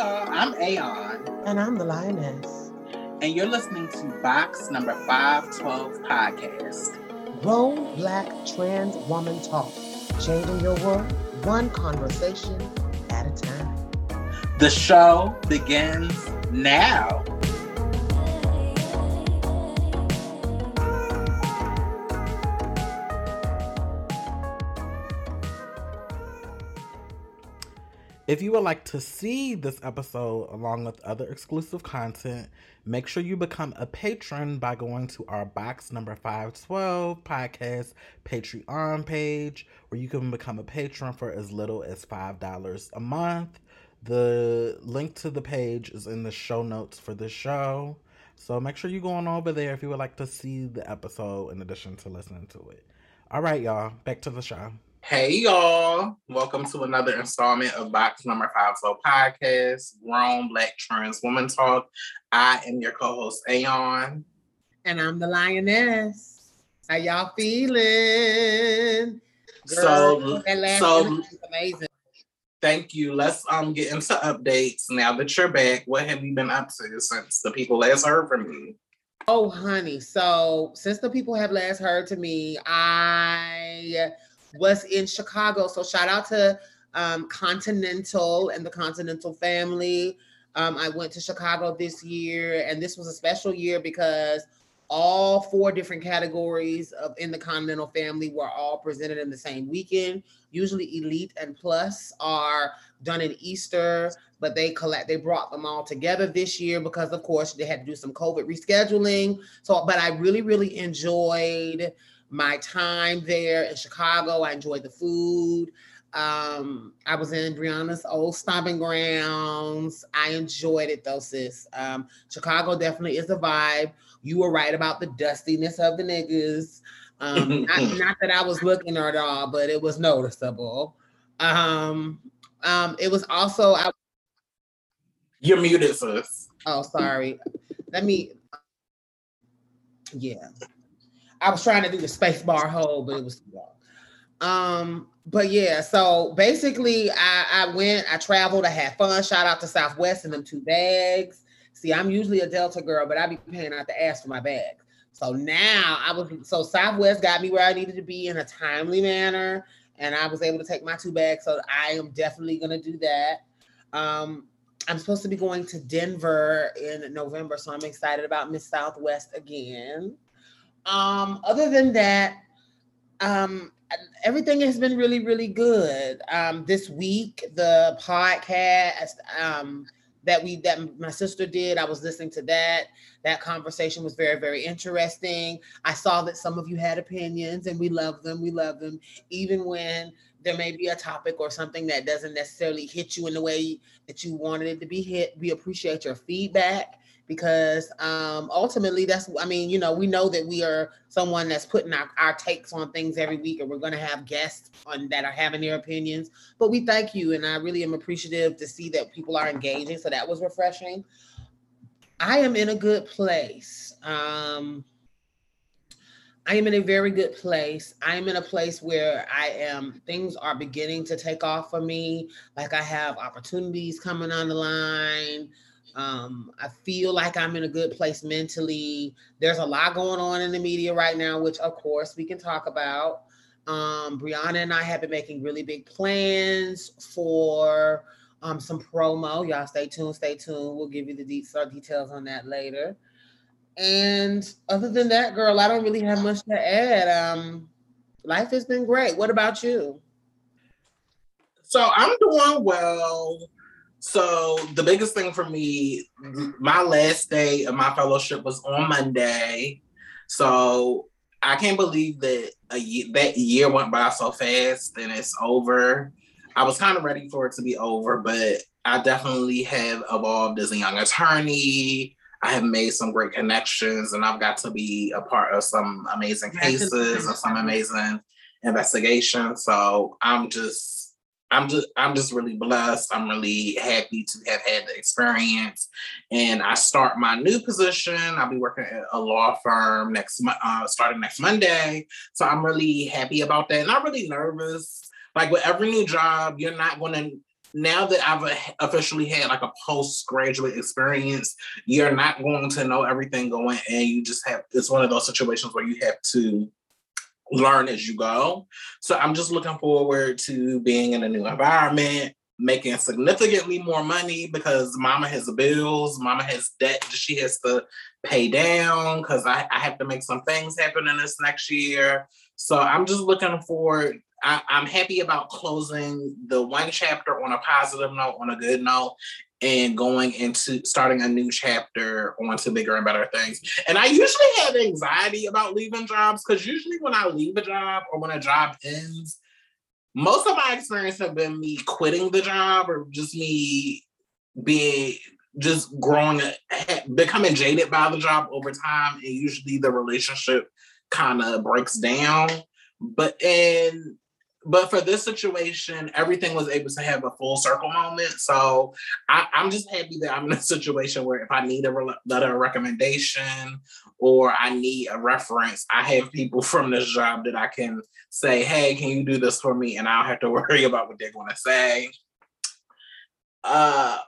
y'all, I'm Aon. And I'm the Lioness. And you're listening to Box Number 512 Podcast. Grown Black Trans Woman Talk. Changing your world one conversation at a time. The show begins now. If you would like to see this episode along with other exclusive content, make sure you become a patron by going to our box number 512 podcast Patreon page, where you can become a patron for as little as $5 a month. The link to the page is in the show notes for the show. So make sure you go on over there if you would like to see the episode in addition to listening to it. All right, y'all, back to the show. Hey y'all, welcome to another installment of Box Number Five So Podcast, Grown Black Trans Woman Talk. I am your co-host Aon, and I'm the Lioness. How y'all feeling? Girl, so, so amazing. Thank you. Let's um get into updates now that you're back. What have you been up to since the people last heard from you? Oh, honey. So since the people have last heard to me, I was in Chicago. So shout out to um, Continental and the Continental family. Um, I went to Chicago this year, and this was a special year because all four different categories of in the Continental family were all presented in the same weekend. Usually, Elite and Plus are done in Easter, but they collect they brought them all together this year because, of course, they had to do some COVID rescheduling. So, but I really, really enjoyed my time there in Chicago. I enjoyed the food. Um, I was in Brianna's old stomping grounds. I enjoyed it though, sis. Um, Chicago definitely is a vibe. You were right about the dustiness of the niggas. Um, not, not, that I was looking at all, but it was noticeable. Um, um, it was also I. You're muted, sis. Oh, sorry. Let me. Yeah. I was trying to do the space bar hole, but it was too long. Um, but yeah, so basically I, I went, I traveled, I had fun. Shout out to Southwest and them two bags. See, I'm usually a Delta girl, but I be paying out the ass for my bags. So now I was so Southwest got me where I needed to be in a timely manner, and I was able to take my two bags. So I am definitely gonna do that. Um, I'm supposed to be going to Denver in November, so I'm excited about Miss Southwest again. Um, other than that, um, everything has been really, really good. Um, this week, the podcast um, that we that my sister did, I was listening to that. That conversation was very, very interesting. I saw that some of you had opinions, and we love them. We love them, even when there may be a topic or something that doesn't necessarily hit you in the way that you wanted it to be hit. We appreciate your feedback because um, ultimately that's i mean you know we know that we are someone that's putting our, our takes on things every week and we're going to have guests on that are having their opinions but we thank you and i really am appreciative to see that people are engaging so that was refreshing i am in a good place um, I am in a very good place. I am in a place where I am, things are beginning to take off for me. Like I have opportunities coming on the line. Um, I feel like I'm in a good place mentally. There's a lot going on in the media right now, which of course we can talk about. Um, Brianna and I have been making really big plans for um, some promo. Y'all stay tuned, stay tuned. We'll give you the de- details on that later. And other than that, girl, I don't really have much to add. Um, life has been great. What about you? So I'm doing well. So the biggest thing for me, my last day of my fellowship was on Monday. So I can't believe that a year, that year went by so fast and it's over. I was kind of ready for it to be over, but I definitely have evolved as a young attorney. I have made some great connections and I've got to be a part of some amazing cases and some amazing investigations. So I'm just I'm just I'm just really blessed. I'm really happy to have had the experience. And I start my new position. I'll be working at a law firm next uh, starting next Monday. So I'm really happy about that. And I'm really nervous. Like with every new job, you're not going to now that I've officially had like a postgraduate experience, you're not going to know everything going, and you just have it's one of those situations where you have to learn as you go. So I'm just looking forward to being in a new environment, making significantly more money because mama has bills, mama has debt she has to pay down because I, I have to make some things happen in this next year. So I'm just looking forward. I, I'm happy about closing the one chapter on a positive note, on a good note, and going into starting a new chapter onto bigger and better things. And I usually have anxiety about leaving jobs because usually when I leave a job or when a job ends, most of my experience have been me quitting the job or just me being just growing becoming jaded by the job over time and usually the relationship kind of breaks down but in but for this situation, everything was able to have a full circle moment. So I, am just happy that I'm in a situation where if I need a re- letter of recommendation or I need a reference, I have people from this job that I can say, hey, can you do this for me? And I don't have to worry about what they're going to say. Uh,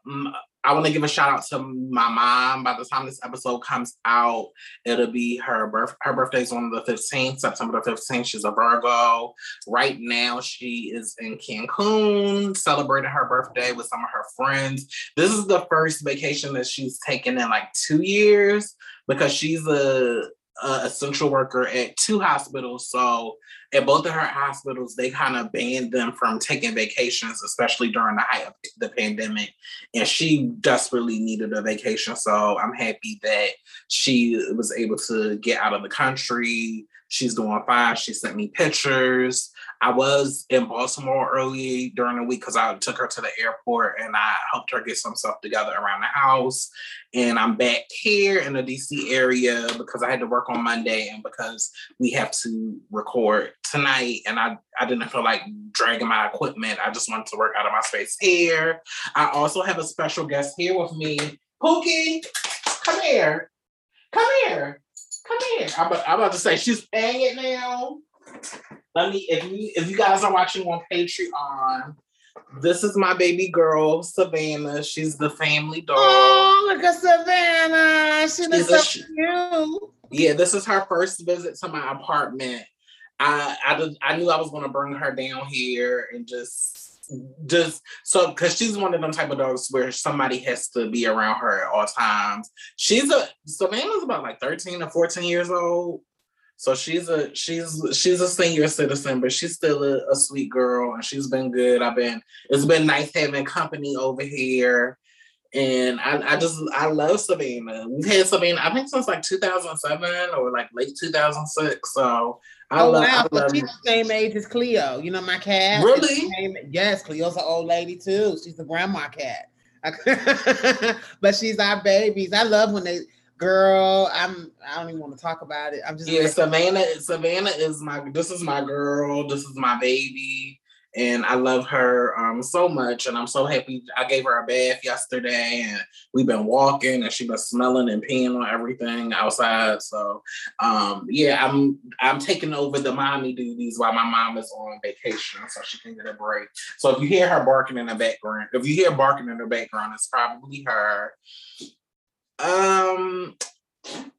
I want to give a shout out to my mom. By the time this episode comes out, it'll be her birth. Her birthday's on the 15th, September the 15th. She's a Virgo. Right now, she is in Cancun celebrating her birthday with some of her friends. This is the first vacation that she's taken in like two years because she's a uh, essential worker at two hospitals. So at both of her hospitals, they kind of banned them from taking vacations, especially during the height of the pandemic. And she desperately needed a vacation. So I'm happy that she was able to get out of the country. She's doing fine. She sent me pictures. I was in Baltimore early during the week because I took her to the airport and I helped her get some stuff together around the house. And I'm back here in the DC area because I had to work on Monday and because we have to record tonight. And I, I didn't feel like dragging my equipment. I just wanted to work out of my space here. I also have a special guest here with me. Pookie, come here. Come here. Come here. I'm, I'm about to say she's paying it now. Let me if you if you guys are watching on Patreon, this is my baby girl, Savannah. She's the family dog. Oh, look at Savannah. She looks so cute. Yeah, this is her first visit to my apartment. I I, did, I knew I was gonna bring her down here and just just so because she's one of them type of dogs where somebody has to be around her at all times. She's a Savannah's about like 13 or 14 years old. So she's a she's she's a senior citizen, but she's still a, a, sweet girl, and she's been good. I've been it's been nice having company over here, and I, I just I love Savannah. We've had Savannah I think since like 2007 or like late 2006. So I oh love, wow, but she's the same age as Cleo. You know my cat. Really? Yes, Cleo's an old lady too. She's the grandma cat. but she's our babies. I love when they girl, I'm I don't even want to talk about it. I'm just Yeah, Savannah Savannah is my this is my girl, this is my baby. And I love her um, so much, and I'm so happy. I gave her a bath yesterday, and we've been walking, and she's been smelling and peeing on everything outside. So, um, yeah, I'm I'm taking over the mommy duties while my mom is on vacation, so she can get a break. So if you hear her barking in the background, if you hear barking in the background, it's probably her. Um,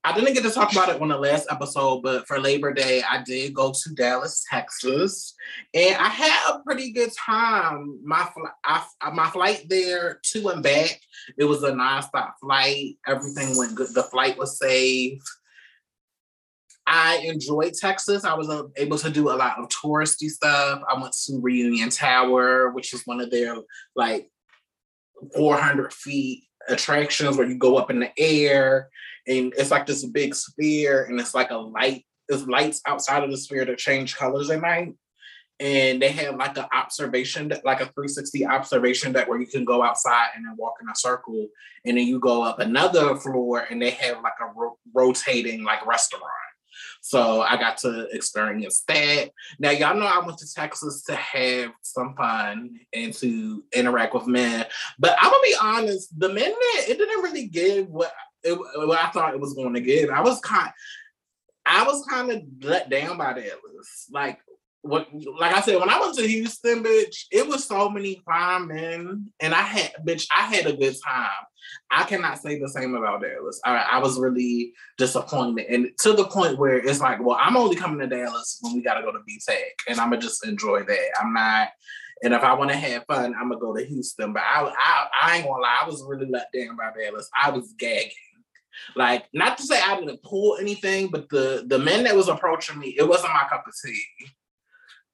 I didn't get to talk about it on the last episode, but for Labor Day, I did go to Dallas, Texas, and I had a pretty good time. My fl- my flight there to and back, it was a nonstop flight. Everything went good. The flight was safe. I enjoyed Texas. I was uh, able to do a lot of touristy stuff. I went to Reunion Tower, which is one of their like 400 feet attractions where you go up in the air and it's like this big sphere and it's like a light there's lights outside of the sphere that change colors at night. And they have like an observation like a 360 observation that where you can go outside and then walk in a circle and then you go up another floor and they have like a ro- rotating like restaurant so I got to experience that. Now, y'all know I went to Texas to have some fun and to interact with men. But I'm gonna be honest, the men there, it didn't really give what, it, what I thought it was going to give. I was kind, I was kind of let down by that. Like what like I said, when I went to Houston, bitch, it was so many fine men, and I had bitch, I had a good time. I cannot say the same about Dallas. I, I was really disappointed, and to the point where it's like, well, I'm only coming to Dallas when we got to go to B Tech, and I'm gonna just enjoy that. I'm not. And if I want to have fun, I'm gonna go to Houston. But I, I, I ain't gonna lie, I was really let down by Dallas. I was gagging. Like, not to say I didn't pull anything, but the the men that was approaching me, it wasn't my cup of tea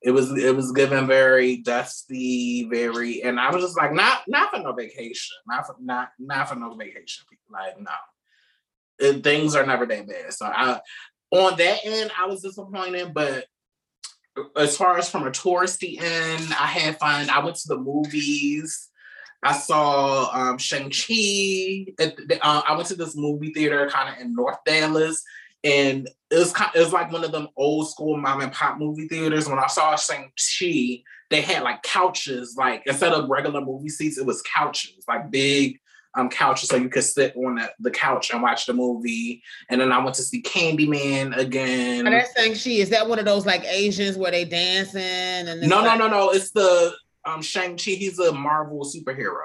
it was it was given very dusty, very, and I was just like, not not for no vacation, not for not not for no vacation. Like no, it, things are never that bad. So I, on that end, I was disappointed, but as far as from a touristy end, I had fun. I went to the movies. I saw um, Shang Chi. Uh, I went to this movie theater kind of in North Dallas, and it was kind it was like one of them old school mom and pop movie theaters. When I saw Shang Chi, they had like couches, like instead of regular movie seats, it was couches, like big um couches, so you could sit on the, the couch and watch the movie. And then I went to see Candyman again. And that Shang Chi is that one of those like Asians where they dancing and no, no, no, no. It's the um Shang Chi. He's a Marvel superhero.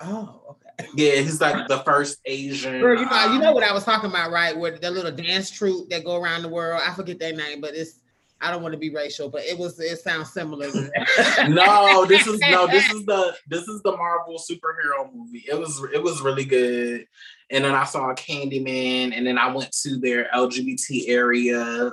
Oh, okay. Yeah, he's like the first Asian. Girl, you know, um, you know what I was talking about, right? Where the little dance troupe that go around the world. I forget their name, but it's I don't want to be racial, but it was it sounds similar. no, this is no, this is the this is the Marvel superhero movie. It was it was really good. And then I saw Candyman, and then I went to their LGBT area,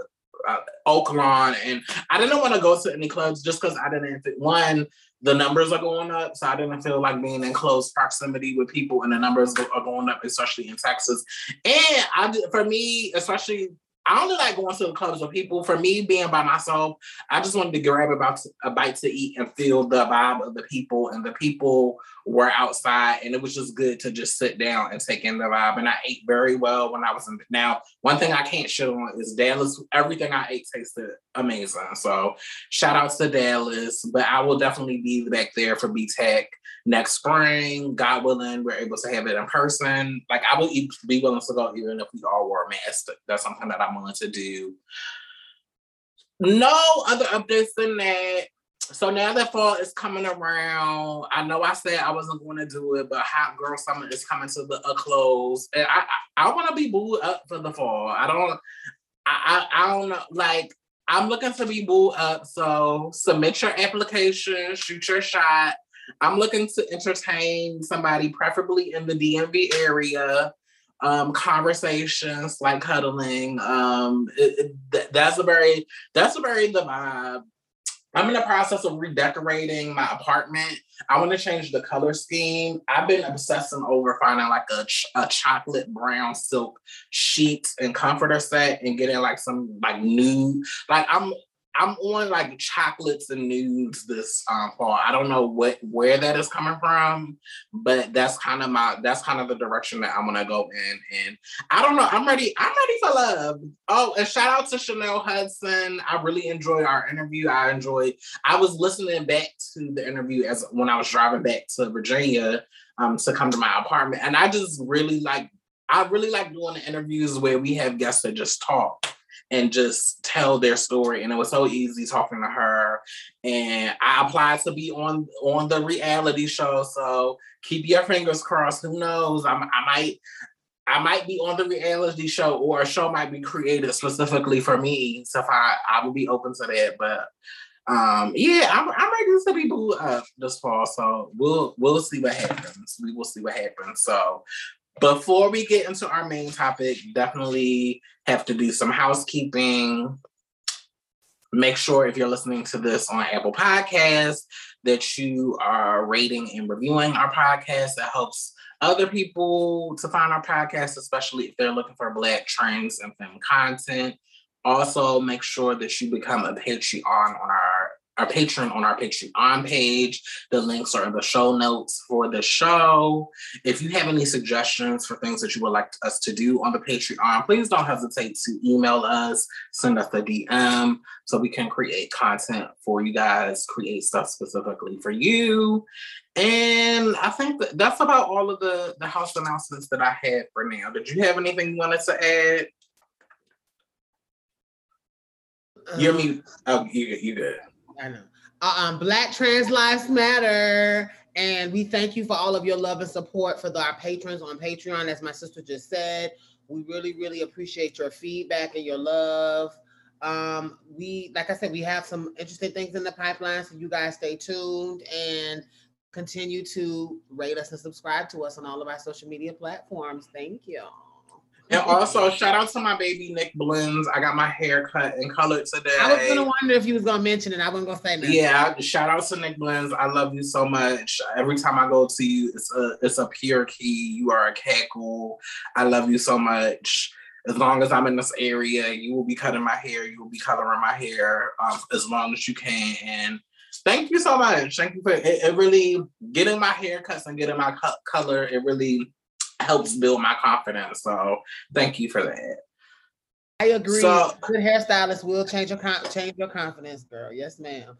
uh, Oaklawn, and I didn't want to go to any clubs just because I didn't. One, the numbers are going up. So I didn't feel like being in close proximity with people, and the numbers are going up, especially in Texas. And I, for me, especially I only like going to the clubs with people. For me, being by myself, I just wanted to grab a bite to eat and feel the vibe of the people. And the people were outside, and it was just good to just sit down and take in the vibe. And I ate very well when I was in. Now, one thing I can't shit on is Dallas. Everything I ate tasted amazing. So shout outs to Dallas. But I will definitely be back there for B Tech next spring, God willing, we're able to have it in person. Like I would be willing to go even if we all wore masks. That's something that I'm willing to do. No other updates than that. So now that fall is coming around, I know I said I wasn't going to do it, but Hot Girl Summer is coming to the a close, and I I, I want to be booed up for the fall. I don't I, I I don't know like I'm looking to be booed up. So submit your application, shoot your shot. I'm looking to entertain somebody, preferably in the DMV area. Um, conversations like cuddling. Um, it, it, that's a very that's a very the vibe. I'm in the process of redecorating my apartment. I want to change the color scheme. I've been obsessing over finding like a, ch- a chocolate brown silk sheets and comforter set and getting like some like nude. Like I'm I'm on like chocolates and nudes this um, fall. I don't know what where that is coming from, but that's kind of my that's kind of the direction that I'm gonna go in. And I don't know. I'm ready. I'm ready for love. Oh, and shout out to Chanel Hudson. I really enjoyed our interview. I enjoyed. I was listening back to the interview as when I was driving back to Virginia um, to come to my apartment, and I just really like. I really like doing the interviews where we have guests that just talk and just tell their story. And it was so easy talking to her. And I applied to be on on the reality show. So keep your fingers crossed. Who knows? I'm, I might I might be on the reality show or a show might be created specifically for me. So I, I will be open to that. But um, yeah, I'm, I'm ready be this fall. So we'll we'll see what happens. We will see what happens. So before we get into our main topic, definitely have to do some housekeeping. Make sure if you're listening to this on Apple Podcasts that you are rating and reviewing our podcast. That helps other people to find our podcast, especially if they're looking for Black trends and film content. Also, make sure that you become a Patreon on our our patron on our Patreon page. The links are in the show notes for the show. If you have any suggestions for things that you would like us to do on the Patreon, please don't hesitate to email us, send us a DM so we can create content for you guys, create stuff specifically for you. And I think that that's about all of the, the house announcements that I had for now. Did you have anything you wanted to add? You're um, me. Oh, you you good. I know. Um, Black Trans Lives Matter. And we thank you for all of your love and support for the, our patrons on Patreon. As my sister just said, we really, really appreciate your feedback and your love. Um, we, like I said, we have some interesting things in the pipeline, so you guys stay tuned and continue to rate us and subscribe to us on all of our social media platforms. Thank you. And also, shout out to my baby Nick Blends. I got my hair cut and colored today. I was gonna wonder if you was gonna mention it. I wasn't gonna say that. Yeah, shout out to Nick Blends. I love you so much. Every time I go to you, it's a it's a pure key. You are a cackle. I love you so much. As long as I'm in this area, you will be cutting my hair. You will be coloring my hair um, as long as you can. And thank you so much. Thank you for it, it really getting my hair haircuts and getting my color. It really helps build my confidence. So thank you for that. I agree. So, Good hairstylist will change your change your confidence, girl. Yes, ma'am.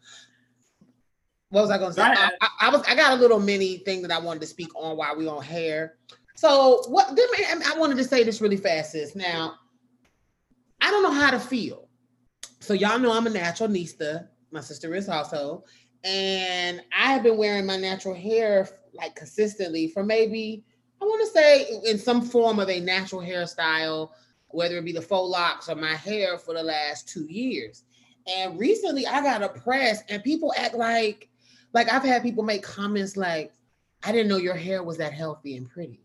What was I going to say? I, I, I, was I got a little mini thing that I wanted to speak on while we on hair. So what? I wanted to say this really fast, sis. Now, I don't know how to feel. So y'all know I'm a natural nista. My sister is also, and I have been wearing my natural hair like consistently for maybe I want to say in some form of a natural hairstyle, whether it be the faux locks or my hair for the last two years. And recently I got a press and people act like, like I've had people make comments like, I didn't know your hair was that healthy and pretty.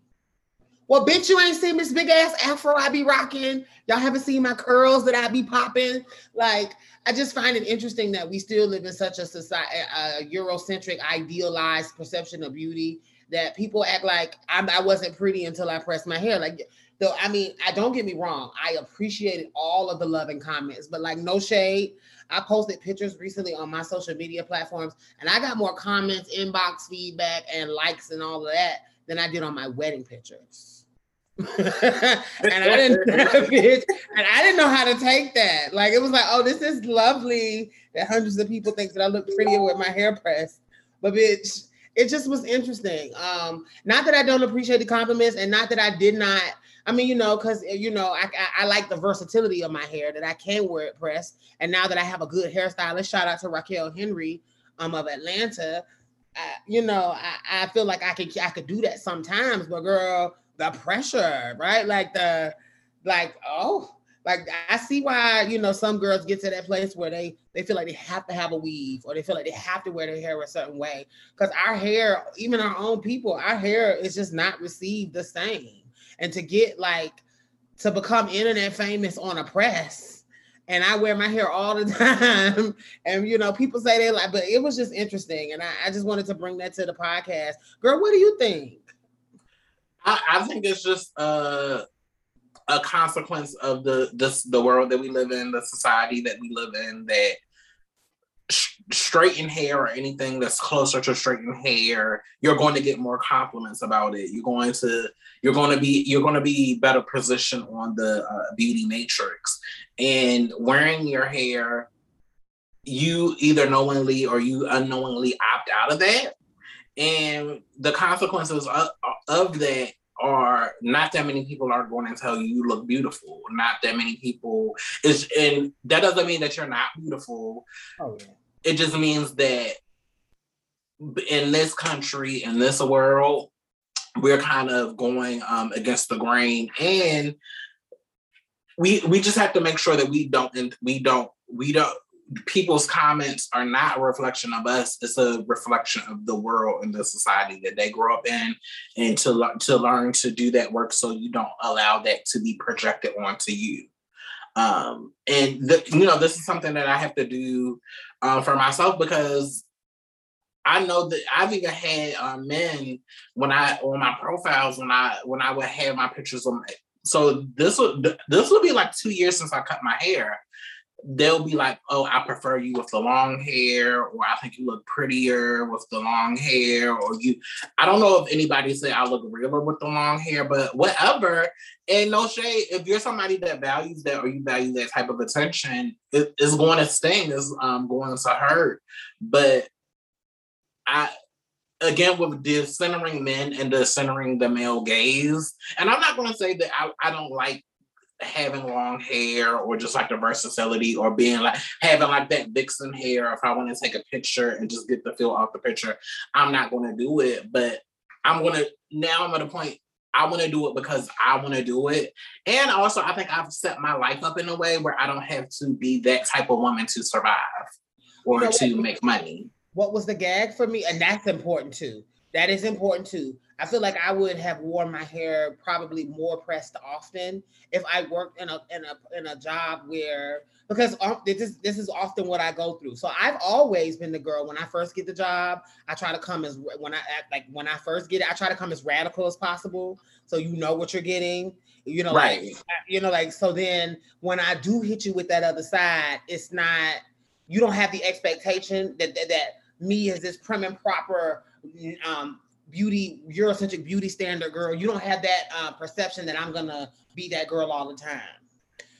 Well, bitch, you ain't seen this big ass afro I be rocking. Y'all haven't seen my curls that I be popping. Like, I just find it interesting that we still live in such a society, a Eurocentric, idealized perception of beauty that people act like I'm, I was not pretty until I pressed my hair. Like, though, I mean, I don't get me wrong. I appreciated all of the love and comments, but like, no shade. I posted pictures recently on my social media platforms, and I got more comments, inbox feedback, and likes and all of that than I did on my wedding pictures. and I didn't and I didn't know how to take that. Like it was like, oh, this is lovely that hundreds of people think that I look prettier with my hair pressed. But bitch, it just was interesting. Um, not that I don't appreciate the compliments, and not that I did not. I mean, you know, because you know, I, I, I like the versatility of my hair that I can wear it pressed, and now that I have a good hairstylist, shout out to Raquel Henry, um, of Atlanta. I, you know, I, I feel like I could I could do that sometimes, but girl, the pressure, right? Like the like, oh, like I see why you know some girls get to that place where they they feel like they have to have a weave or they feel like they have to wear their hair a certain way because our hair, even our own people, our hair is just not received the same. And to get like to become internet famous on a press, and I wear my hair all the time, and you know people say they like, but it was just interesting, and I, I just wanted to bring that to the podcast. Girl, what do you think? I, I think it's just uh a consequence of the this the world that we live in, the society that we live in, that straighten hair or anything that's closer to straighten hair you're going to get more compliments about it. You're going to you're going to be you're going to be better positioned on the uh, beauty matrix. And wearing your hair you either knowingly or you unknowingly opt out of that. And the consequences of, of that are not that many people are going to tell you you look beautiful. Not that many people is, and that doesn't mean that you're not beautiful. Oh, yeah. It just means that in this country, in this world, we're kind of going um, against the grain, and we we just have to make sure that we don't we don't we don't people's comments are not a reflection of us it's a reflection of the world and the society that they grow up in and to, to learn to do that work so you don't allow that to be projected onto you um, and the, you know this is something that i have to do uh, for myself because I know that I've even had uh, men when I on my profiles when I when I would have my pictures on. My, So this would this would be like two years since I cut my hair, they'll be like, "Oh, I prefer you with the long hair," or "I think you look prettier with the long hair," or you. I don't know if anybody said I look realer with the long hair, but whatever. And no shade, if you're somebody that values that or you value that type of attention, it, it's going to sting. It's um, going to hurt. But I again with decentering men and decentering the male gaze, and I'm not going to say that I, I don't like having long hair or just like the versatility or being like having like that vixen hair if I want to take a picture and just get the feel off the picture, I'm not gonna do it. But I'm gonna now I'm at a point I want to do it because I want to do it. And also I think I've set my life up in a way where I don't have to be that type of woman to survive or you know, to make money. What was the gag for me? And that's important too. That is important too. I feel like I would have worn my hair probably more pressed often if I worked in a in a in a job where because this is this is often what I go through. So I've always been the girl when I first get the job. I try to come as when I like when I first get it, I try to come as radical as possible, so you know what you're getting. You know, right? Like, you know, like so. Then when I do hit you with that other side, it's not you don't have the expectation that that, that me as this prim and proper um, beauty, Eurocentric beauty standard girl. You don't have that uh, perception that I'm gonna be that girl all the time.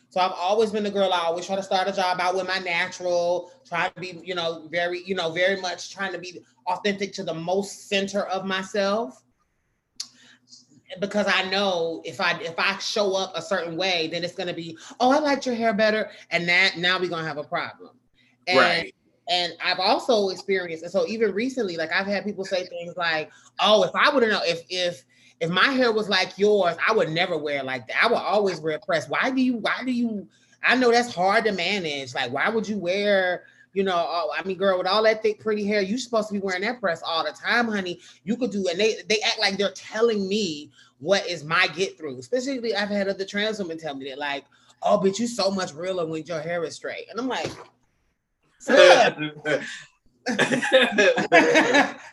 So I've always been the girl. I always try to start a job out with my natural, Try to be, you know, very, you know, very much trying to be authentic to the most center of myself. Because I know if I if I show up a certain way, then it's gonna be, oh, I liked your hair better, and that now we're gonna have a problem. And right. And I've also experienced, and so even recently, like I've had people say things like, "Oh, if I would have known, if if if my hair was like yours, I would never wear like that. I would always wear press. Why do you? Why do you? I know that's hard to manage. Like, why would you wear?" You know, oh, I mean, girl, with all that thick, pretty hair, you're supposed to be wearing that press all the time, honey. You could do, and they they act like they're telling me what is my get through. Especially, I've had other trans women tell me that, like, oh, but you so much realer when your hair is straight, and I'm like, that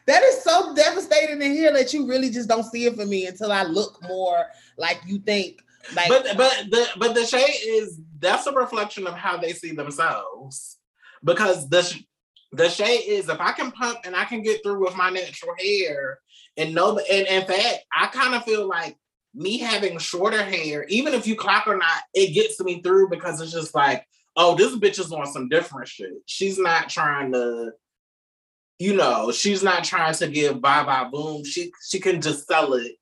is so devastating to hear that you really just don't see it for me until I look more like you think. Like, but but the but the shade is that's a reflection of how they see themselves, because the the shade is if I can pump and I can get through with my natural hair and no and in fact I kind of feel like me having shorter hair, even if you clock or not, it gets me through because it's just like oh, this bitch is on some different shit. She's not trying to, you know, she's not trying to give bye bye boom. She she can just sell it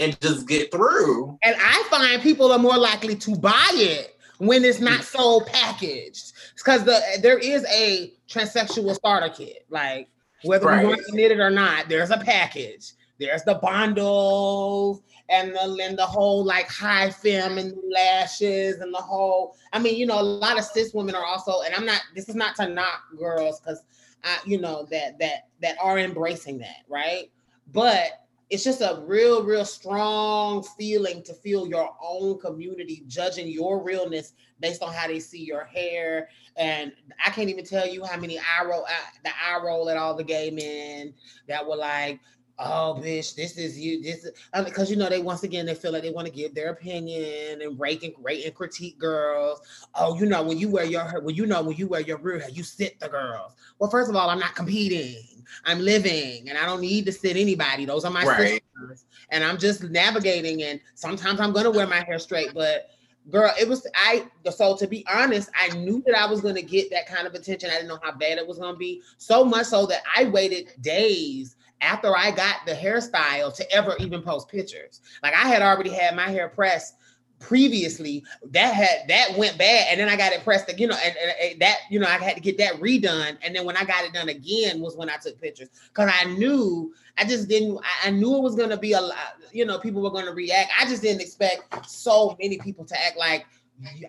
and just get through. And I find people are more likely to buy it when it's not so packaged. Because the there is a transsexual starter kit. Like whether right. we want to knit it or not, there's a package. There's the bundles and the and the whole like high fem and lashes and the whole. I mean, you know, a lot of cis women are also, and I'm not. This is not to knock girls because I, you know, that that that are embracing that, right? But it's just a real, real strong feeling to feel your own community judging your realness based on how they see your hair. And I can't even tell you how many eye roll, uh, the eye roll at all the gay men that were like, oh bitch this is you this because you know they once again they feel like they want to give their opinion and rake and rate and critique girls. Oh you know when you wear your hair, when you know when you wear your real hair you sit the girls. Well first of all i'm not competing. I'm living and i don't need to sit anybody. Those are my right. sisters and i'm just navigating and sometimes i'm gonna wear my hair straight but girl it was i so to be honest i knew that i was to get that kind of attention. I didn't know how bad it was to be. So much so that i waited days after I got the hairstyle to ever even post pictures. Like I had already had my hair pressed previously. That had that went bad and then i got it pressed you know and, and, and, that you know i had to get that redone and then when i got it done again was when i took pictures. Because i knew i just didn't I, knew it was going to be a lot you know people were going to react. I just didn't expect so many people to act like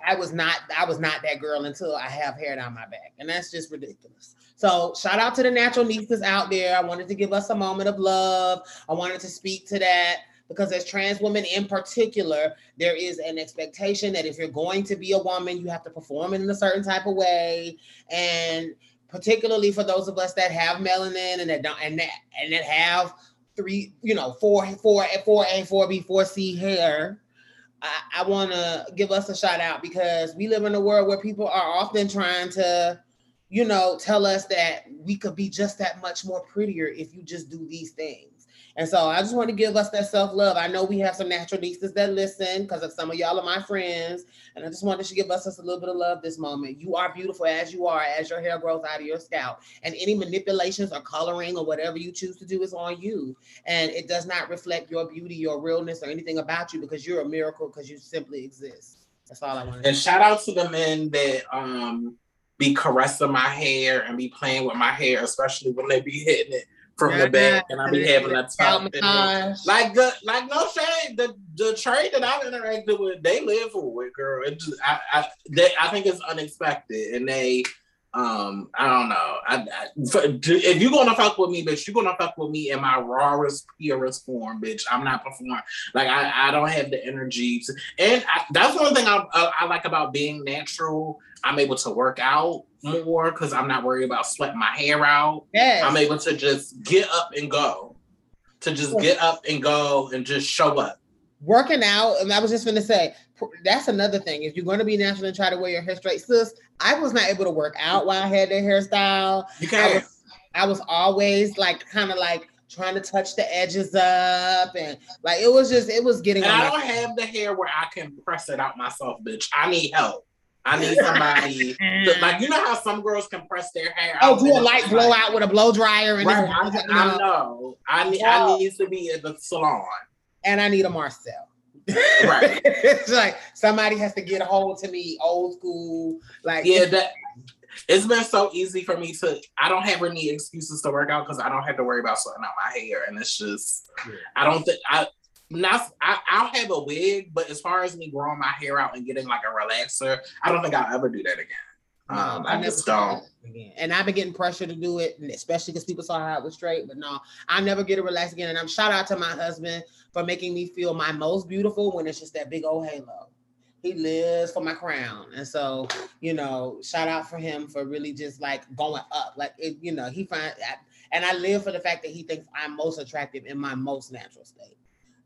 i was not i was not that girl until i have hair down my back and that's just ridiculous so shout out to the natural nieces out there. I wanted to give us a moment of love. I wanted to speak to that because as trans women in particular, there is an expectation that if you're going to be a woman, you have to perform in a certain type of way. And particularly for those of us that have melanin and that don't and that and that have three, you know, four, four, four A, four B, four C hair. I, I want to give us a shout out because we live in a world where people are often trying to you know, tell us that we could be just that much more prettier if you just do these things. And so I just want to give us that self love. I know we have some natural nieces that listen because of some of y'all are my friends. And I just wanted to give us just a little bit of love this moment. You are beautiful as you are, as your hair grows out of your scalp. And any manipulations or coloring or whatever you choose to do is on you. And it does not reflect your beauty, your realness, or anything about you because you're a miracle because you simply exist. That's all I want. And shout out to the men that um be caressing my hair and be playing with my hair, especially when they be hitting it from the back and I be having a top. Oh like the like no shade, the the trade that I've interacted with, they live for it, girl. It just I I they, I think it's unexpected and they um, I don't know. I, I, if you're gonna fuck with me, bitch, you're gonna fuck with me in my rawest, purest form, bitch. I'm not performing. Like I, I don't have the energy to. And I, that's one thing I, I, I like about being natural. I'm able to work out more because I'm not worried about sweating my hair out. Yes. I'm able to just get up and go. To just get up and go and just show up working out, and I was just gonna say that's another thing. If you're going to be natural and try to wear your hair straight, sis, I was not able to work out while I had that hairstyle. You can. I was, I was always like, kind of like trying to touch the edges up, and like it was just, it was getting. I don't have the hair where I can press it out myself, bitch. I need help. I need somebody to, like you know how some girls can press their hair. Oh, do a light blowout with a blow dryer and right. I, I, know. I need. I need to be in the salon and I need a Marcel. Right. it's like somebody has to get a hold to me, old school. Like yeah, that it's been so easy for me to I don't have any excuses to work out because I don't have to worry about sorting out my hair. And it's just yeah. I don't think I not I, I'll have a wig, but as far as me growing my hair out and getting like a relaxer, I don't think I'll ever do that again. Um, I, I just don't. Again. And I've been getting pressure to do it, especially because people saw how I was straight. But no, I never get a relax again. And I'm shout out to my husband for making me feel my most beautiful when it's just that big old halo. He lives for my crown. And so, you know, shout out for him for really just like going up. Like, it, you know, he find and I live for the fact that he thinks I'm most attractive in my most natural state.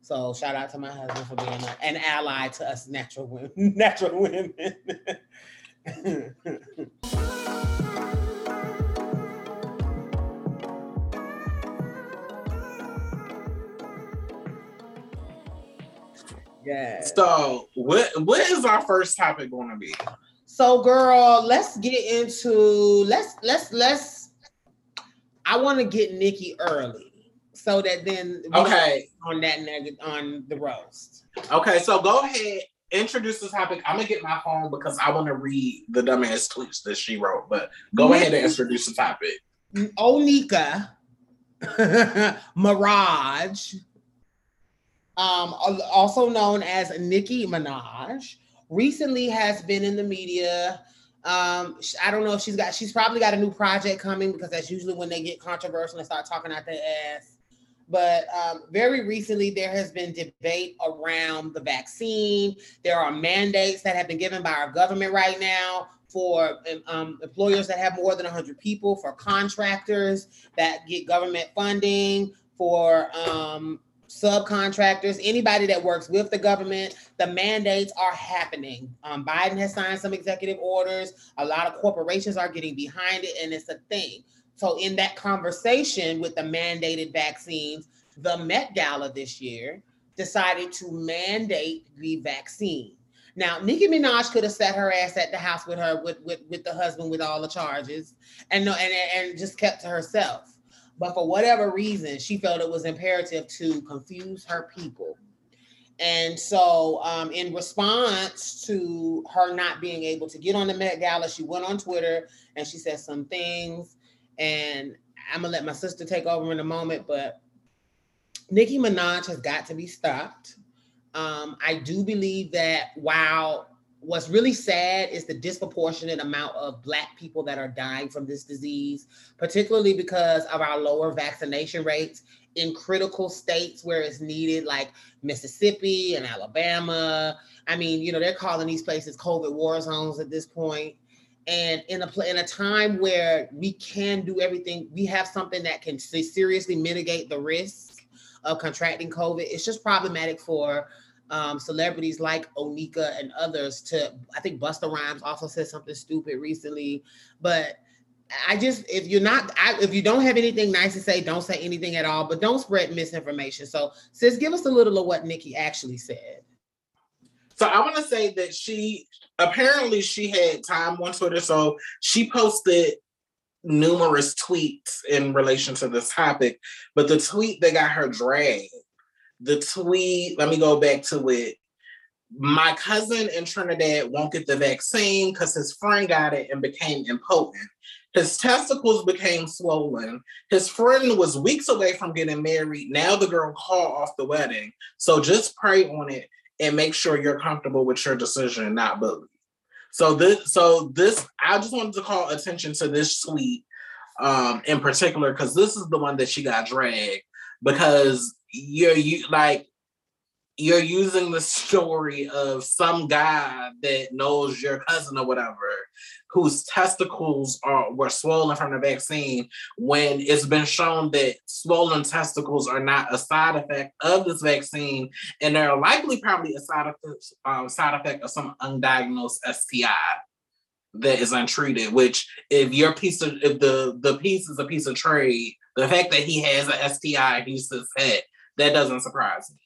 So shout out to my husband for being an ally to us natural women, natural women. Yeah. So what what is our first topic going to be? So girl, let's get into let's let's let's I want to get Nicki early so that then okay on that nugget on the roast. Okay, so go ahead, introduce the topic. I'm gonna get my phone because I want to read the dumbass tweets that she wrote. But go ahead and introduce the topic. Onika Maraj um, also known as Nicki Minaj, recently has been in the media. Um, I don't know if she's got, she's probably got a new project coming because that's usually when they get controversial and start talking out their ass. But um, very recently, there has been debate around the vaccine. There are mandates that have been given by our government right now for um, employers that have more than 100 people, for contractors that get government funding, for um, subcontractors, anybody that works with the government. The mandates are happening. Um, Biden has signed some executive orders. A lot of corporations are getting behind it, and it's a thing. So, in that conversation with the mandated vaccines, the Met Gala this year decided to mandate the vaccine. Now, Nicki Minaj could have sat her ass at the house with her, with, with, with the husband with all the charges, and no, and, and just kept to herself. But for whatever reason, she felt it was imperative to confuse her people. And so, um, in response to her not being able to get on the Met Gala, she went on Twitter and she said some things. And I'm gonna let my sister take over in a moment, but Nicki Minaj has got to be stopped. Um, I do believe that while what's really sad is the disproportionate amount of black people that are dying from this disease particularly because of our lower vaccination rates in critical states where it's needed like mississippi and alabama. I mean you know they're calling these places covid war zones at this point. And in a in a time where we can do everything we have something that can seriously mitigate the risk of contracting covid it's just problematic for um, celebrities like Onika and others to I think Busta Rhymes also said something stupid recently, but I just if you're not I, if you don't have anything nice to say, don't say anything at all, but don't spread misinformation. So sis, give us a little of what Nicki actually said. So I want to say that she apparently she had time on Twitter, so she posted numerous tweets in relation to this topic, but the tweet that got her dragged the tweet, let me go back to it. my cousin in Trinidad won't get the vaccine because his friend got it and became impotent. His testicles became swollen. His friend was weeks away from getting married. Now the girl called off the wedding. So just pray on it and make sure you're comfortable with your decision, and not bully. So this, so this, I just wanted to call attention to this tweet um, in particular because this is the one that she got dragged because you're you like you're using the story of some guy that knows your cousin or whatever whose testicles are were swollen from the vaccine when it's been shown that swollen testicles are not a side effect of this vaccine and they're likely probably a side effect, um, side effect of some undiagnosed STI that is untreated which if your piece of if the the piece is a piece of trade the fact that he has an STI he's just head that doesn't surprise me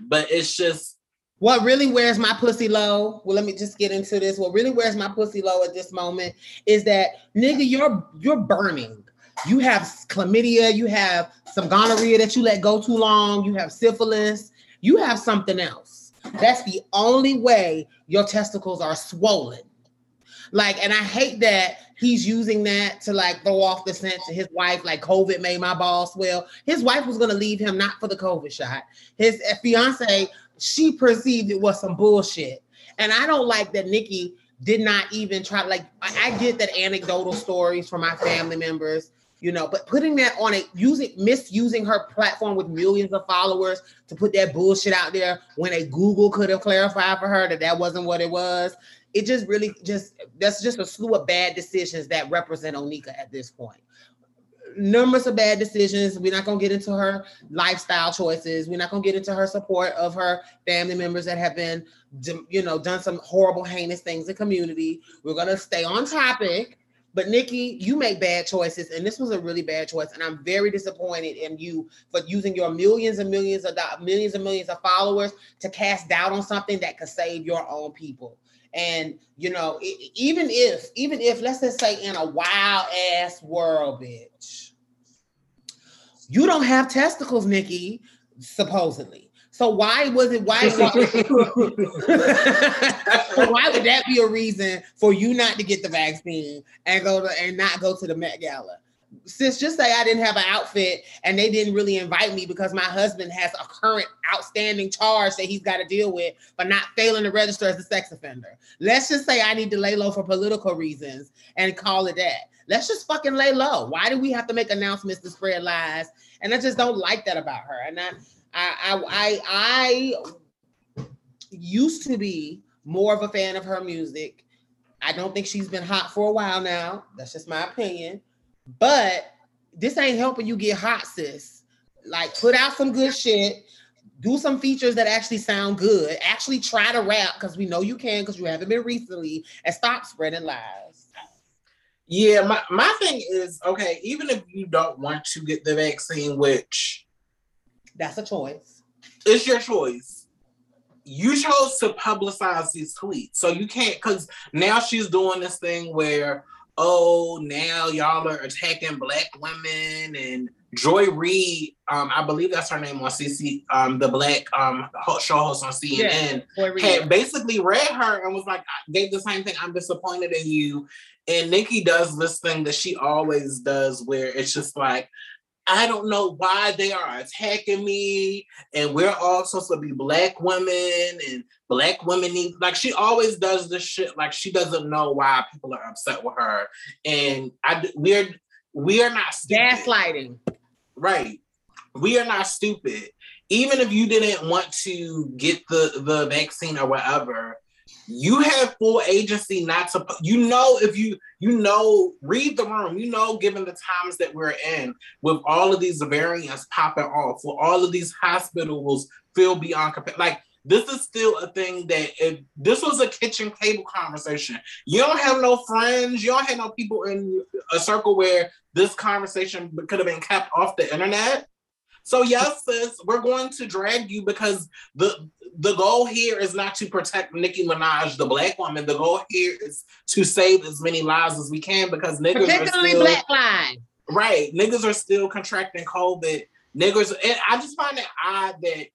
but it's just what really wears my pussy low. Well, let me just get into this. What really wears my pussy low at this moment is that nigga, you're you're burning. You have chlamydia, you have some gonorrhea that you let go too long, you have syphilis, you have something else. That's the only way your testicles are swollen. Like, and I hate that he's using that to like throw off the scent to his wife, like COVID made my balls swell. His wife was gonna leave him not for the COVID shot. His eh, fiance, she perceived it was some bullshit. And I don't like that Nicki did not even try. Like, I, I get that anecdotal stories from my family members, you know, but putting that on it, using misusing her platform with millions of followers to put that bullshit out there when a Google could have clarified for her that that wasn't what it was it just really just that's just a slew of bad decisions that represent Onika at this point. Numbers of bad decisions. We're not gonna get into her lifestyle choices. We're not gonna get into her support of her family members that have been, you know, done some horrible, heinous things in community. We're gonna stay on topic. But Nicki, you make bad choices, and this was a really bad choice. And I'm very disappointed in you for using your millions and millions of millions and millions of followers to cast doubt on something that could save your own people. And you know, even if, even if, let's just say, in a wild ass world, bitch, you don't have testicles, Nicki, supposedly. So why was it? Why? Why, why would that be a reason for you not to get the vaccine and go to and not go to the Met Gala? Sis, just say I didn't have an outfit and they didn't really invite me because my husband has a current outstanding charge that he's got to deal with for not failing to register as a sex offender. Let's just say I need to lay low for political reasons and call it that. Let's just fucking lay low. Why do we have to make announcements to spread lies? And I just don't like that about her. And I, I, I, I, I used to be more of a fan of her music. I don't think she's been hot for a while now. That's just my opinion. But this ain't helping you get hot, sis. Like, put out some good shit. Do some features that actually sound good. Actually, try to rap because we know you can because you haven't been recently, and stop spreading lies. Yeah, my, my thing is okay, even if you don't want to get the vaccine, which that's a choice, it's your choice. You chose to publicize these tweets, so you can't because now she's doing this thing where oh, now y'all are attacking black women and Joy Reid, um, I believe that's her name on CC, um, the black um show host on CNN, yeah, had basically read her and was like, gave the same thing. I'm disappointed in you. And Nikki does this thing that she always does, where it's just like, I don't know why they are attacking me, and we're all supposed to be black women, and black women need like she always does this shit like she doesn't know why people are upset with her, and I we're we are not stupid. gaslighting, right? We are not stupid. Even if you didn't want to get the the vaccine or whatever, you have full agency not to you know if you you know read the room you know given the times that we're in with all of these variants popping off for all of these hospitals feel beyond like this is still a thing that if this was a kitchen table conversation you don't have no friends you don't have no people in a circle where this conversation could have been kept off the internet so yes, sis, we're going to drag you because the the goal here is not to protect Nicki Minaj, the black woman. The goal here is to save as many lives as we can because niggas particularly still, black lives. Right, niggas are still contracting COVID. Niggas, and I just find it odd that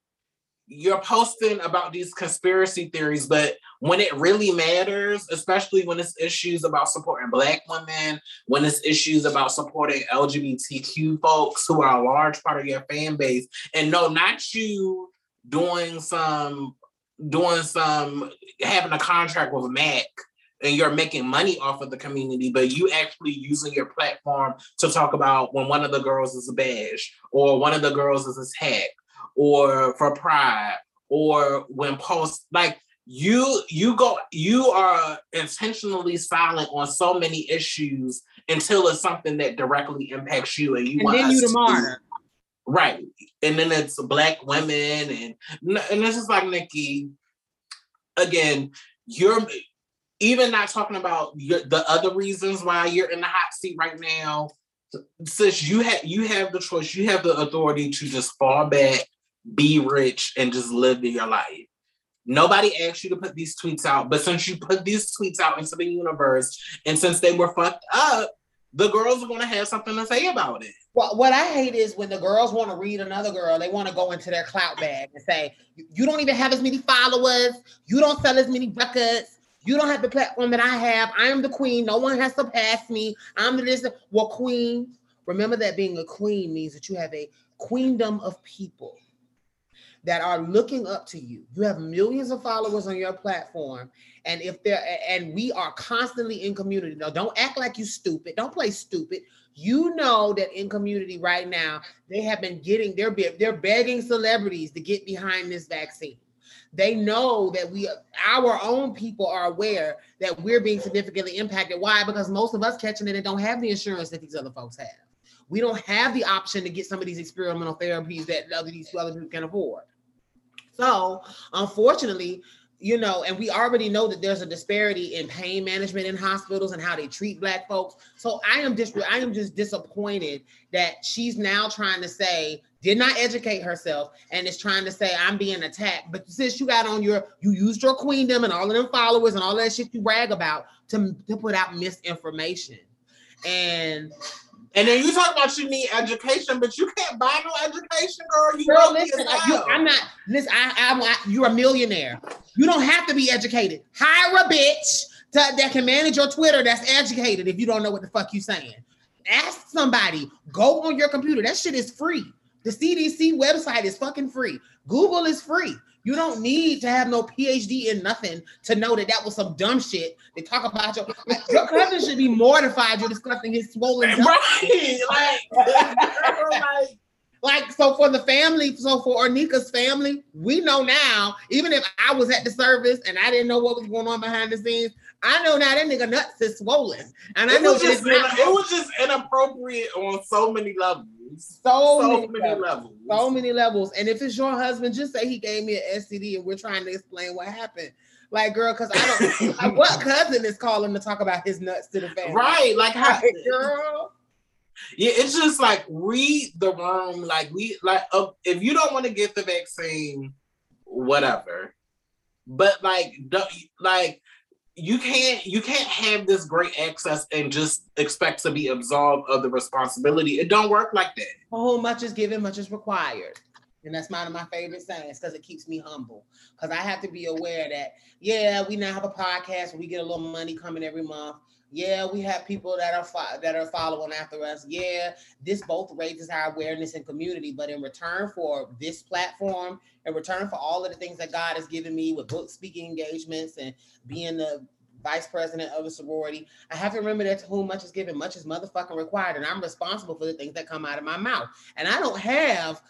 you're posting about these conspiracy theories, but when it really matters, especially when it's issues about supporting Black women, when it's issues about supporting LGBTQ folks who are a large part of your fan base, and no, not you doing some doing some having a contract with Mac and you're making money off of the community, but you actually using your platform to talk about when one of the girls is a badge or one of the girls is a hack or for pride or when post like you you go you are intentionally silent on so many issues until it's something that directly impacts you and you and then you the martyr right and then it's black women and and this is like nicki again you're even not talking about your, the other reasons why you're in the hot seat right now since you have you have the choice you have the authority to just fall back be rich and just live your life nobody asked you to put these tweets out but since you put these tweets out into the universe and since they were fucked up the girls are going to have something to say about it well, what I hate is when the girls want to read another girl, they want to go into their clout bag and say, You don't even have as many followers. You don't sell as many records. You don't have the platform that I have. I am the queen. No one has to pass me. I'm the this. Well, queen, remember that being a queen means that you have a queendom of people that are looking up to you. You have millions of followers on your platform. And if they're and we are constantly in community. Now, don't act like you stupid. Don't play stupid. You know that in community right now, they have been getting, they're, they're begging celebrities to get behind this vaccine. They know that we, our own people are aware that we're being significantly impacted. Why? Because most of us catching it and don't have the insurance that these other folks have. We don't have the option to get some of these experimental therapies that other these other people can afford. So, unfortunately, you know, and we already know that there's a disparity in pain management in hospitals and how they treat black folks. So I am just I am just disappointed that she's now trying to say did not educate herself and is trying to say I'm being attacked. But since you got on your you used your queendom and all of them followers and all that shit you brag about to, to put out misinformation. And and then you talk about you need education, but you can't buy no education, girl. You girl, listen, you, I'm not. Listen, I, I, I, you're a millionaire. You don't have to be educated. Hire a bitch to, that can manage your Twitter that's educated. If you don't know what the fuck you saying, ask somebody. Go on your computer. That shit is free. The CDC website is fucking free. Google is free. You don't need to have no PhD in nothing to know that that was some dumb shit. They talk about your your cousin should be mortified you're discussing his swollen. Right, like, like, so for the family. So for Onika's family, we know now. Even if I was at the service and I didn't know what was going on behind the scenes, I know now that nigga nuts is swollen, and it I know just it was just inappropriate on so many levels so, so many, many levels. levels. So many levels. And if it's your husband, just say he gave me an STD and we're trying to explain what happened. Like, girl, because I don't what cousin is calling to talk about his nuts to the family. Right. Like how girl. Yeah, it's just like read the room. Like we like uh, if you don't want to get the vaccine, whatever. But like, don't, like you can't you can't have this great access and just expect to be absolved of the responsibility. It don't work like that. Oh, much is given, much is required. And that's one of my favorite sayings because it keeps me humble. Because I have to be aware that, yeah, we now have a podcast where we get a little money coming every month. Yeah, we have people that are fo- that are following after us. Yeah, this both raises our awareness and community. But in return for this platform, in return for all of the things that God has given me with book speaking engagements and being the vice president of a sorority, I have to remember that to whom much is given, much is motherfucking required, and I'm responsible for the things that come out of my mouth. And I don't have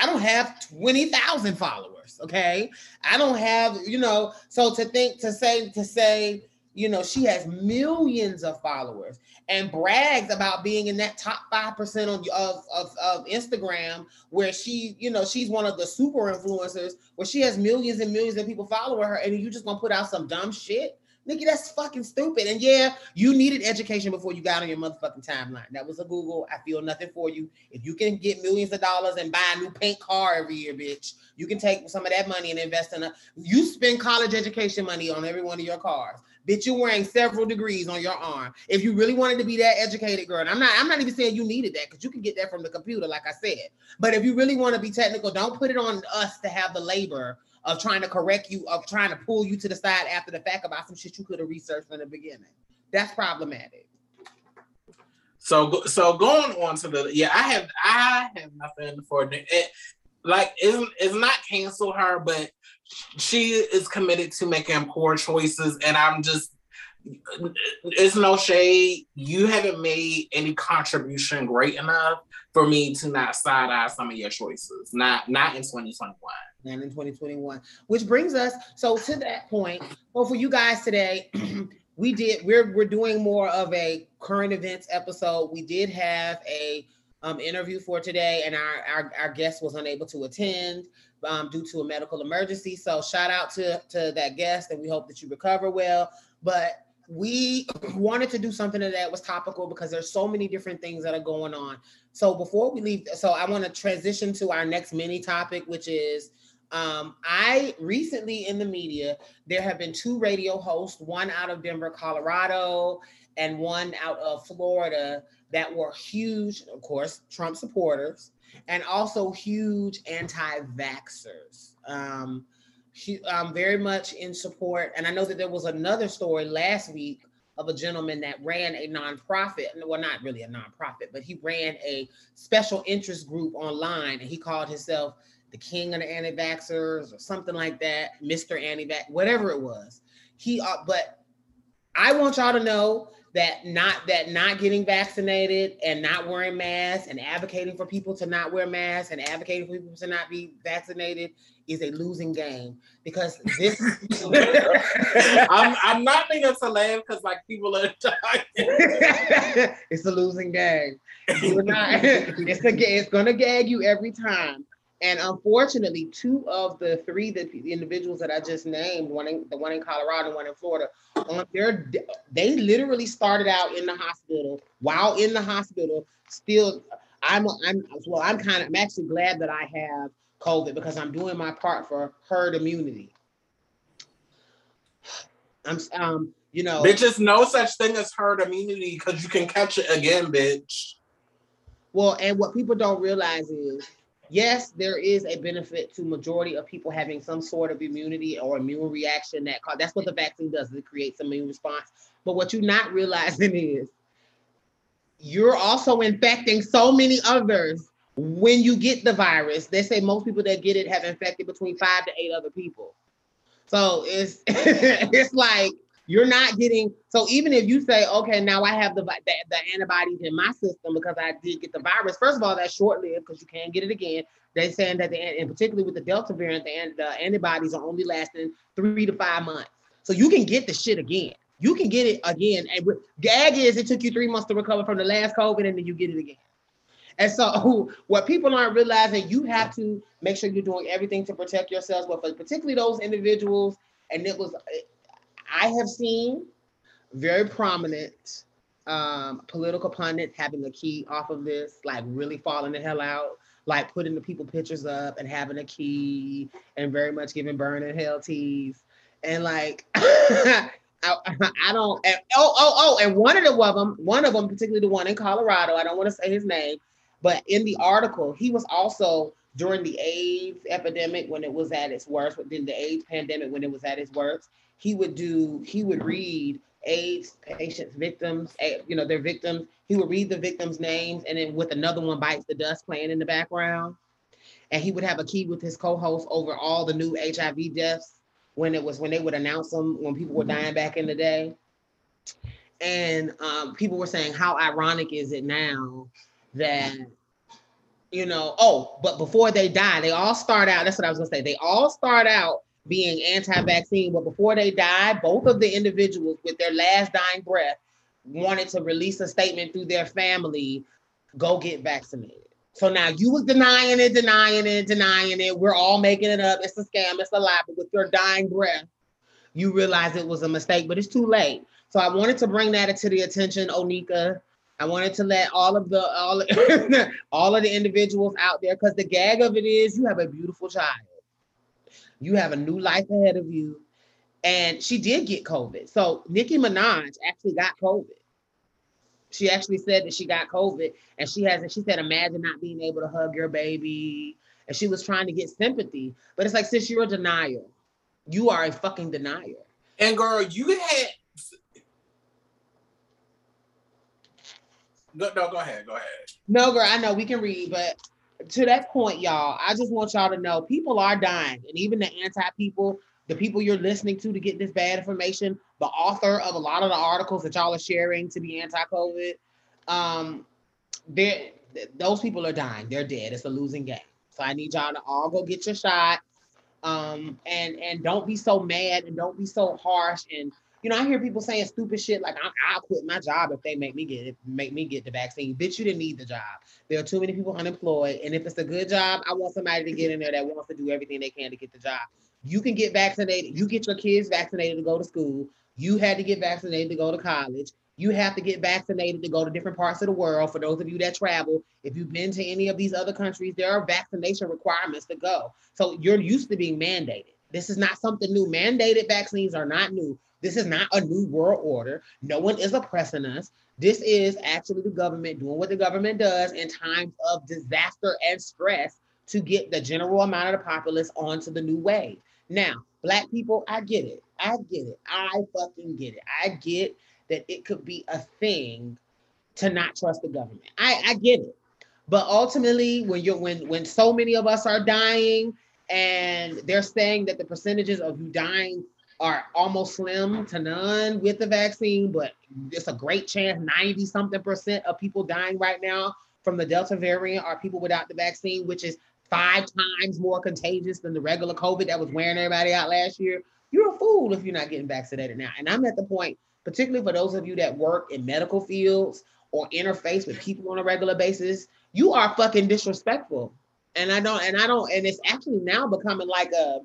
I don't have 20,000 followers, okay? I don't have, you know, so to think to say to say you know, she has millions of followers and brags about being in that top 5% of, of, of, of Instagram, where she, you know, she's one of the super influencers where she has millions and millions of people following her. And you just gonna put out some dumb shit Nicki, that's fucking stupid. And yeah, you needed education before you got on your motherfucking timeline. That was a Google. I feel nothing for you. If you can get millions of dollars and buy a new paint car every year, bitch, you can take some of that money and invest in a. You spend college education money on every one of your cars. Bitch, you're wearing several degrees on your arm. If you really wanted to be that educated girl, and I'm not, I'm not even saying you needed that because you can get that from the computer, like I said. But if you really want to be technical, don't put it on us to have the labor of trying to correct you, of trying to pull you to the side after the fact about some shit you could have researched in the beginning. That's problematic. So so going on to the yeah, I have I have nothing for it. Like isn't is not cancel her, but she is committed to making poor choices, and I'm just it's no shade. You haven't made any contribution great enough for me to not side eye some of your choices. Not not in 2021. And in 2021, which brings us so to that point. Well, for you guys today, we did we're we're doing more of a current events episode. We did have a um, interview for today, and our, our our guest was unable to attend um, due to a medical emergency. So shout out to to that guest, and we hope that you recover well. But we wanted to do something that was topical because there's so many different things that are going on. So before we leave, so I want to transition to our next mini topic, which is um, I recently in the media, there have been two radio hosts, one out of Denver, Colorado, and one out of Florida, that were huge, of course, Trump supporters, and also huge anti vaxxers. Um, I'm very much in support. And I know that there was another story last week of a gentleman that ran a nonprofit. Well, not really a nonprofit, but he ran a special interest group online and he called himself the king of the anti-vaxxers or something like that, Mr. Anti-vax, whatever it was. He uh, but I want y'all to know that not that not getting vaccinated and not wearing masks and advocating for people to not wear masks and advocating for people to not be vaccinated is a losing game because this I'm I'm not thinking to laugh because like people are dying. it's a losing game. Not it's a it's gonna gag you every time. And unfortunately, two of the three the, the individuals that I just named, one in the one in Colorado, one in Florida, on their they literally started out in the hospital. While in the hospital, still, I'm I'm well, I'm kind of I'm actually glad that I have COVID because I'm doing my part for herd immunity. I'm um, you know, bitch, there's no such thing as herd immunity because you can catch it again, bitch. Well, and what people don't realize is yes, there is a benefit to majority of people having some sort of immunity or immune reaction that cause, that's what the vaccine does. It creates an immune response. But what you're not realizing is you're also infecting so many others when you get the virus. They say most people that get it have infected between five to eight other people. So it's it's like you're not getting so even if you say okay now i have the, the, the antibodies in my system because i did get the virus first of all that's short-lived because you can't get it again. They're saying that the and particularly with the delta variant the, the antibodies are only lasting three to five months. So you can get the shit again. You can get it again and with, gag is it took you three months to recover from the last covid and then you get it again. And so what people aren't realizing you have to make sure you're doing everything to protect yourselves but for particularly those individuals and it was I have seen very prominent um, political pundits having a key off of this, like really falling the hell out, like putting the people pictures up and having a key and very much giving burn and hell teas. And like, I, I, don't, and, oh, oh, oh, and one of the of them, one of them, particularly the one in Colorado, I don't want to say his name, but in the article, he was also during the AIDS epidemic when it was at its worst, within the AIDS pandemic when it was at its worst he would do he would read AIDS patients, victims, you know, their victims. He would read the victims' names, and then with another one bites the dust playing in the background. And he would have a key with his co-host over all the new HIV deaths when it was when they would announce them when people were dying back in the day. And um, people were saying, how ironic is it now that you know, oh, but before they die, they all start out. That's what I was gonna say. They all start out being anti-vaccine, but before they died, both of the individuals with their last dying breath wanted to release a statement through their family, go get vaccinated. So now you was denying it, denying it, denying it. We're all making it up. It's a scam, it's a lie. But with your dying breath, you realize it was a mistake, but it's too late. So I wanted to bring that to the attention, Onika. I wanted to let all of the all, all of the individuals out there because the gag of it is you have a beautiful child. You have a new life ahead of you. And she did get COVID. So Nicki Minaj actually got COVID. She actually said that she got COVID and she hasn't, she said, imagine not being able to hug your baby. And she was trying to get sympathy. But it's like, since you're a denial, you are a fucking denier. And girl, you had no, no, go ahead, go ahead. No, girl, I know we can read, but to that point, y'all, I just want y'all to know people are dying, and even the anti-people, the people you're listening to to get this bad information, the author of a lot of the articles that y'all are sharing to be anti-COVID, um, they those people are dying. They're dead. It's a losing game. So I need y'all to all go get your shot. Um, and and don't be so mad and don't be so harsh and you know, I hear people saying stupid shit like I'll quit my job if they make me get it, make me get the vaccine. Bitch, you didn't need the job. There are too many people unemployed, and if it's a good job, I want somebody to get in there that wants to do everything they can to get the job. You can get vaccinated. You get your kids vaccinated to go to school. You had to get vaccinated to go to college. You have to get vaccinated to go to different parts of the world. For those of you that travel, if you've been to any of these other countries, there are vaccination requirements to go. So you're used to being mandated. This is not something new. Mandated vaccines are not new. This is not a new world order. No one is oppressing us. This is actually the government doing what the government does in times of disaster and stress to get the general amount of the populace onto the new wave. Now, black people, I get it. I get it. I fucking get it. I get that it could be a thing to not trust the government. I, I get it. But ultimately, when you're when when so many of us are dying and they're saying that the percentages of you dying are almost slim to none with the vaccine, but it's a great chance 90 something percent of people dying right now from the Delta variant are people without the vaccine, which is five times more contagious than the regular COVID that was wearing everybody out last year. You're a fool if you're not getting vaccinated now. And I'm at the point, particularly for those of you that work in medical fields or interface with people on a regular basis, you are fucking disrespectful. And I don't, and I don't, and it's actually now becoming like a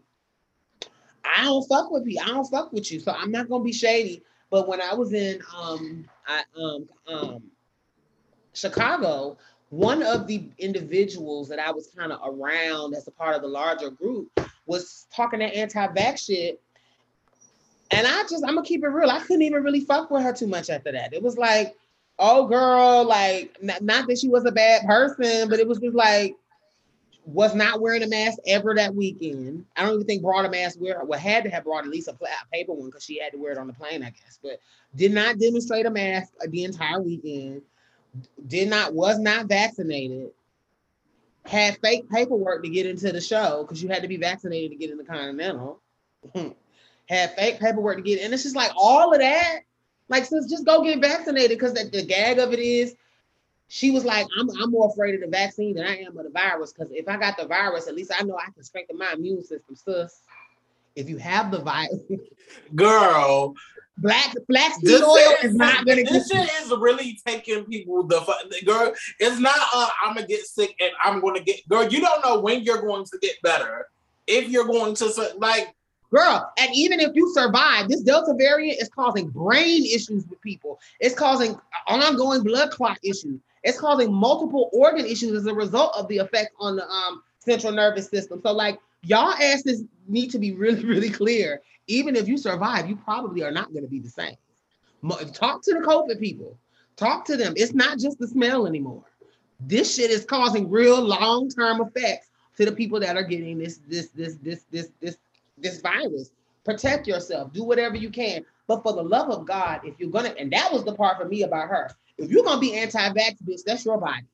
I don't fuck with you. I don't fuck with you. So I'm not gonna be shady. But when I was in um I um um Chicago, one of the individuals that I was kind of around as a part of the larger group was talking that anti-vax shit. And I just, I'm gonna keep it real. I couldn't even really fuck with her too much after that. It was like, oh girl, like not, not that she was a bad person, but it was just like, was not wearing a mask ever that weekend. I don't even think brought a mask. Wear well had to have brought at least a, paper one because she had to wear it on the plane, I guess. But did not demonstrate a mask the entire weekend. Did not was not vaccinated. Had fake paperwork to get into the show because you had to be vaccinated to get in the Continental. had fake paperwork to get, and it's just like all of that. Like, since just go get vaccinated because the, the gag of it is she was like, I'm, I'm more afraid of the vaccine than I am of the virus. Because if I got the virus, at least I know I can strengthen my immune system, sis. If you have the virus, girl, black black seed oil is, is not gonna. This shit is really taking people the girl. It's not. Uh, I'm gonna get sick and I'm gonna get girl. You don't know when you're going to get better. If you're going to like Girl, and even if you survive, this Delta variant is causing brain issues with people. It's causing ongoing blood clot issues. It's causing multiple organ issues as a result of the effect on the um, central nervous system. So, like, y'all asses need to be really, really clear. Even if you survive, you probably are not going to be the same. Talk to the COVID people. Talk to them. It's not just the smell anymore. This shit is causing real long-term effects to the people that are getting this, this, this, this, this, this, this virus. Protect yourself. Do whatever you can. But for the love of God, if you're gonna, and that was the part for me about her. If you're gonna be anti-vax, bitch, that's your body.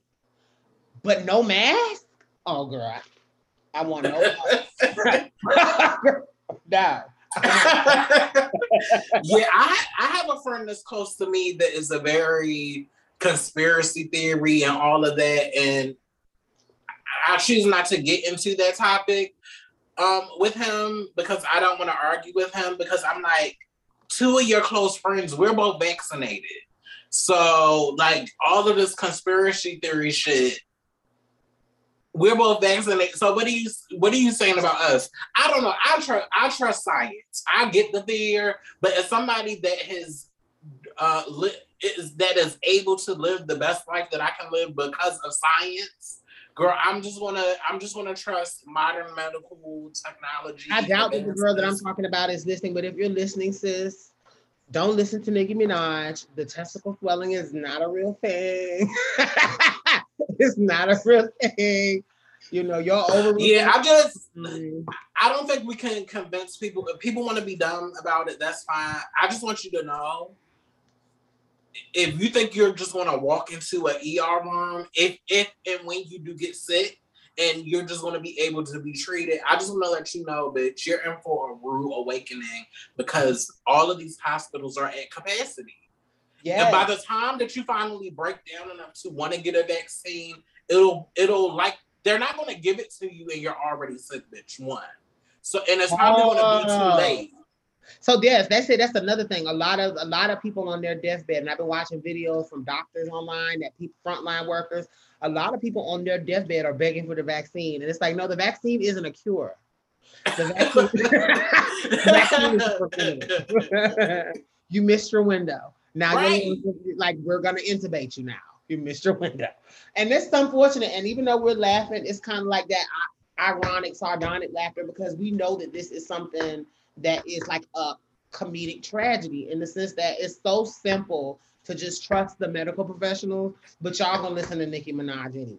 But no mask? Oh girl, I, want no. yeah, I I have a friend that's close to me that is a very conspiracy theory and all of that, and I choose not to get into that topic um with him because I don't want to argue with him because I'm like two of your close friends, we're both vaccinated. So, like, all of this conspiracy theory shit, We're both vaccinated. So what are you what are you saying about us? I don't know. I trust I trust science. I get the fear, but as somebody that has uh li- is that is able to live the best life that I can live because of science, girl, I'm just gonna I'm just gonna trust modern medical technology. I doubt that the girl that I'm talking about is listening, but if you're listening, sis, don't listen to Nicki Minaj. The testicle swelling is not a real thing. it's not a real thing. You know, y'all over. Yeah, I just I don't think we can convince people. If people want to be dumb about it, that's fine. I just want you to know if you think you're just gonna walk into an ER room, if if and when you do get sick, and you're just gonna be able to be treated, I just want to let you know that you're in for a rude awakening because all of these hospitals are at capacity. Yeah. And by the time that you finally break down enough to want to get a vaccine, it'll it'll like they're not gonna give it to you and you're already sick, bitch. One. So and it's probably oh. gonna be too oh. late. So yes, that's it. That's another thing. A lot of a lot of people on their deathbed, and I've been watching videos from doctors online, that people frontline workers. A lot of people on their deathbed are begging for the vaccine, and it's like, no, the vaccine isn't a cure. The vaccine, the vaccine you missed your window. Now, right. like we're gonna intubate you now. You missed your window, and it's unfortunate. And even though we're laughing, it's kind of like that ironic, sardonic laughter because we know that this is something that is like a comedic tragedy in the sense that it's so simple to just trust the medical professionals, but y'all gonna listen to Nicki Minaj anyway.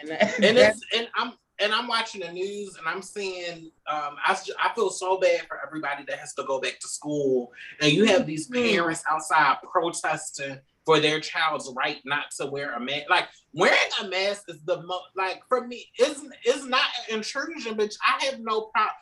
And, and it's and I'm and I'm watching the news and I'm seeing um, I, I feel so bad for everybody that has to go back to school and you have these mm-hmm. parents outside protesting for their child's right not to wear a mask. Like wearing a mask is the most like for me is is not an intrusion, bitch. I have no problem.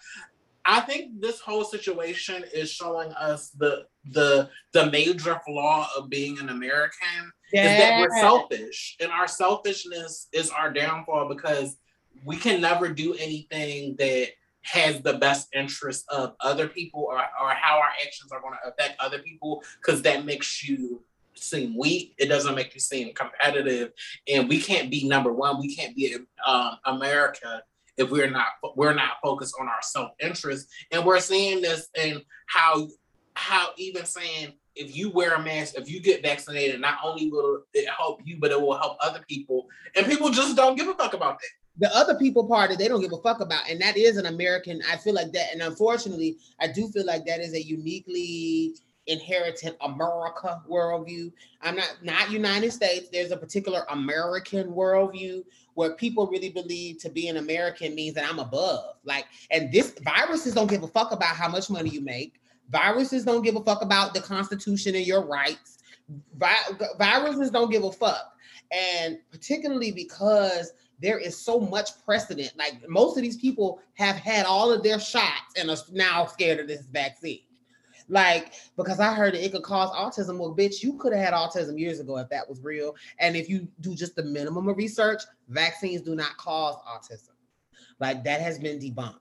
I think this whole situation is showing us the the the major flaw of being an American yeah. is that we're selfish, and our selfishness is our downfall because we can never do anything that has the best interest of other people or, or how our actions are going to affect other people because that makes you seem weak. It doesn't make you seem competitive. And we can't be number one. We can't be um, america if we're not we're not focused on our self-interest and we're seeing this in how how even saying if you wear a mask if you get vaccinated not only will it help you but it will help other people and people just don't give a fuck about that the other people part that they don't give a fuck about and that is an american i feel like that and unfortunately i do feel like that is a uniquely inherited America worldview. I'm not not United States. There's a particular American worldview where people really believe to be an American means that I'm above. Like, and this viruses don't give a fuck about how much money you make. Viruses don't give a fuck about the Constitution and your rights. Vi- viruses don't give a fuck. And particularly because there is so much precedent. Like most of these people have had all of their shots and are now scared of this vaccine. Like, because I heard it could cause autism. Well, bitch, you could have had autism years ago if that was real. And if you do just the minimum of research, vaccines do not cause autism. Like that has been debunked.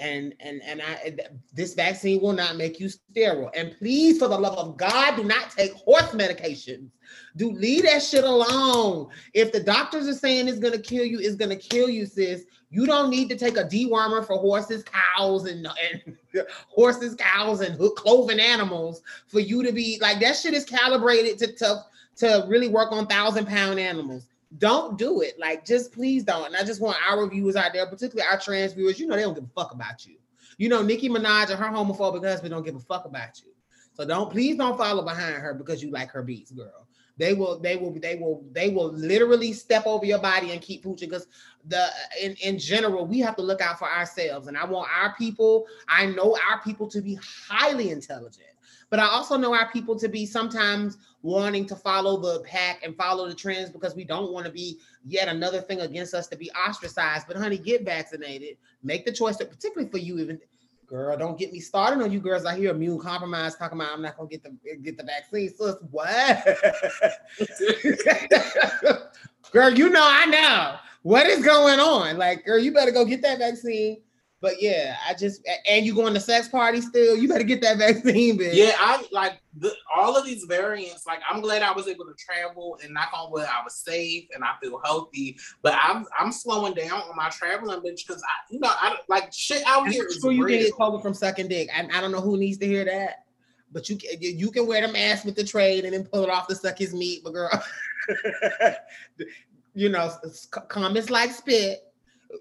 And and and I this vaccine will not make you sterile. And please, for the love of God, do not take horse medications. Do leave that shit alone. If the doctors are saying it's gonna kill you, it's gonna kill you, sis. You don't need to take a dewormer for horses, cows, and, and horses, cows, and cloven animals for you to be like that shit is calibrated to, to, to really work on thousand pound animals. Don't do it. Like, just please don't. And I just want our viewers out there, particularly our trans viewers, you know, they don't give a fuck about you. You know, Nicki Minaj and her homophobic husband don't give a fuck about you. So don't please don't follow behind her because you like her beats, girl. They will, they will, they will, they will literally step over your body and keep pooching. Because the in, in general, we have to look out for ourselves. And I want our people, I know our people to be highly intelligent, but I also know our people to be sometimes wanting to follow the pack and follow the trends because we don't want to be yet another thing against us to be ostracized. But honey, get vaccinated. Make the choice that particularly for you, even Girl, don't get me started on you girls. I hear immune compromised talking about I'm not gonna get the get the vaccine. So what? girl, you know I know what is going on. Like, girl, you better go get that vaccine. But yeah, I just and you going to sex party still. You better get that vaccine, bitch. Yeah, I like the, all of these variants. Like, I'm glad I was able to travel and knock on wood, I was safe and I feel healthy. But I'm I'm slowing down on my traveling, bitch, because I, you know, I like shit out here. Sure, you can get COVID from sucking dick. I, I don't know who needs to hear that, but you can you can wear the mask with the trade and then pull it off to suck his meat, but girl, you know, comments like spit.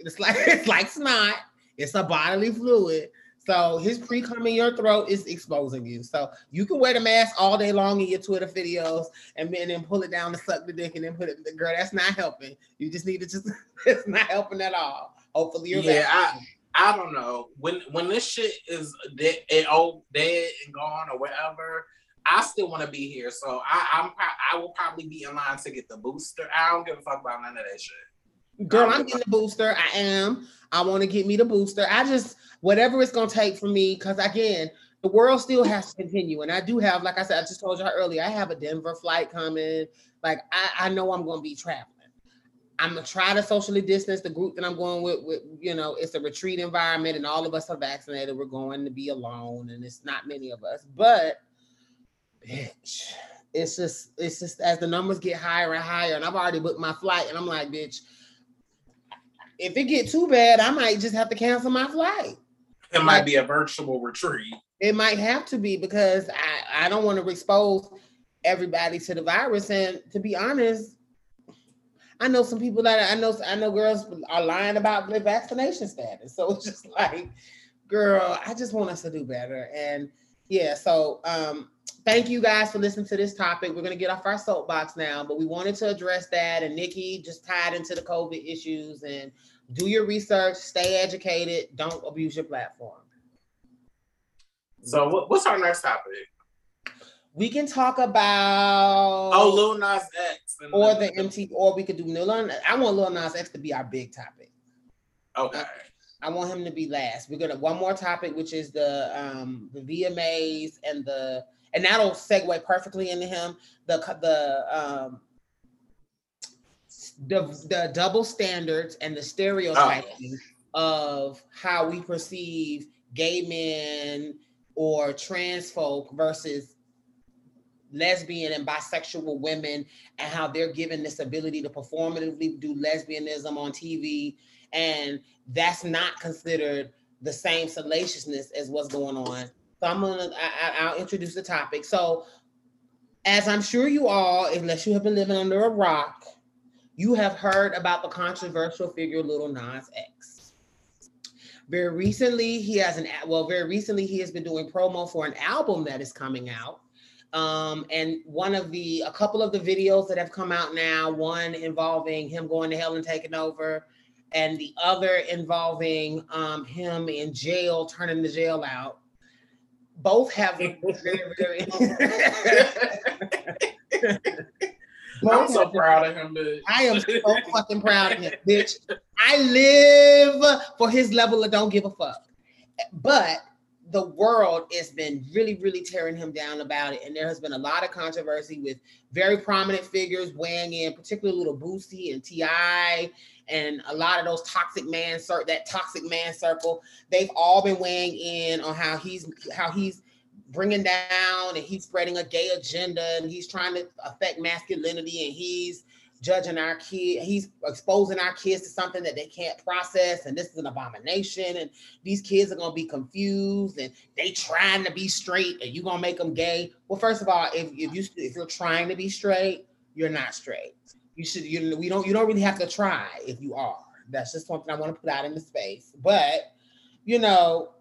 It's like it's like snot it's a bodily fluid. So his pre cum in your throat is exposing you. So you can wear the mask all day long in your Twitter videos and then, then pull it down to suck the dick and then put it. The girl, that's not helping. You just need to just. it's not helping at all. Hopefully you're. Yeah, I I don't know when when this shit is dead, oh dead and gone or whatever. I still want to be here, so I, I'm I will probably be in line to get the booster. I don't give a fuck about none of that shit. Girl, I'm getting the booster. I am. I want to get me the booster. I just whatever it's gonna take for me, because again, the world still has to continue. And I do have, like I said, I just told you earlier, I have a Denver flight coming. Like I, I know I'm gonna be traveling. I'm gonna try to socially distance the group that I'm going with, with. You know, it's a retreat environment, and all of us are vaccinated. We're going to be alone, and it's not many of us. But bitch, it's just it's just as the numbers get higher and higher, and I've already booked my flight, and I'm like, bitch, if it get too bad, I might just have to cancel my flight. It might be a virtual retreat. It might have to be because I, I don't want to expose everybody to the virus. And to be honest, I know some people that I know I know girls are lying about their vaccination status. So it's just like, girl, I just want us to do better. And yeah, so um thank you guys for listening to this topic. We're gonna get off our soapbox now, but we wanted to address that. And Nicki just tied into the COVID issues and do your research, stay educated, don't abuse your platform. So what's our next topic? We can talk about oh Lil Nas X or the MT, or we could do Lil. I want Lil Nas X to be our big topic. Okay. I want him to be last. We're gonna one more topic, which is the um the VMAs and the and that'll segue perfectly into him. The the um the the double standards and the stereotyping oh. of how we perceive gay men or trans folk versus lesbian and bisexual women and how they're given this ability to performatively do lesbianism on TV and that's not considered the same salaciousness as what's going on. So I'm gonna I, I'll introduce the topic. So as I'm sure you all, unless you have been living under a rock, you have heard about the controversial figure Little Nas X. Very recently, he has an well, very recently he has been doing promo for an album that is coming out. Um, and one of the a couple of the videos that have come out now, one involving him going to hell and taking over, and the other involving um, him in jail, turning the jail out. Both have very, very. I'm so proud of him, bitch. I am so fucking proud of him, bitch. I live for his level of don't give a fuck. But the world has been really, really tearing him down about it. And there has been a lot of controversy with very prominent figures weighing in, particularly Little Boosie and T.I. and a lot of those toxic man that toxic man circle. They've all been weighing in on how he's how he's bringing down and he's spreading a gay agenda and he's trying to affect masculinity and he's judging our kid he's exposing our kids to something that they can't process and this is an abomination and these kids are going to be confused and they trying to be straight and you going to make them gay well first of all if, if you if you're trying to be straight you're not straight you should you we don't you don't really have to try if you are that's just something i want to put out in the space but you know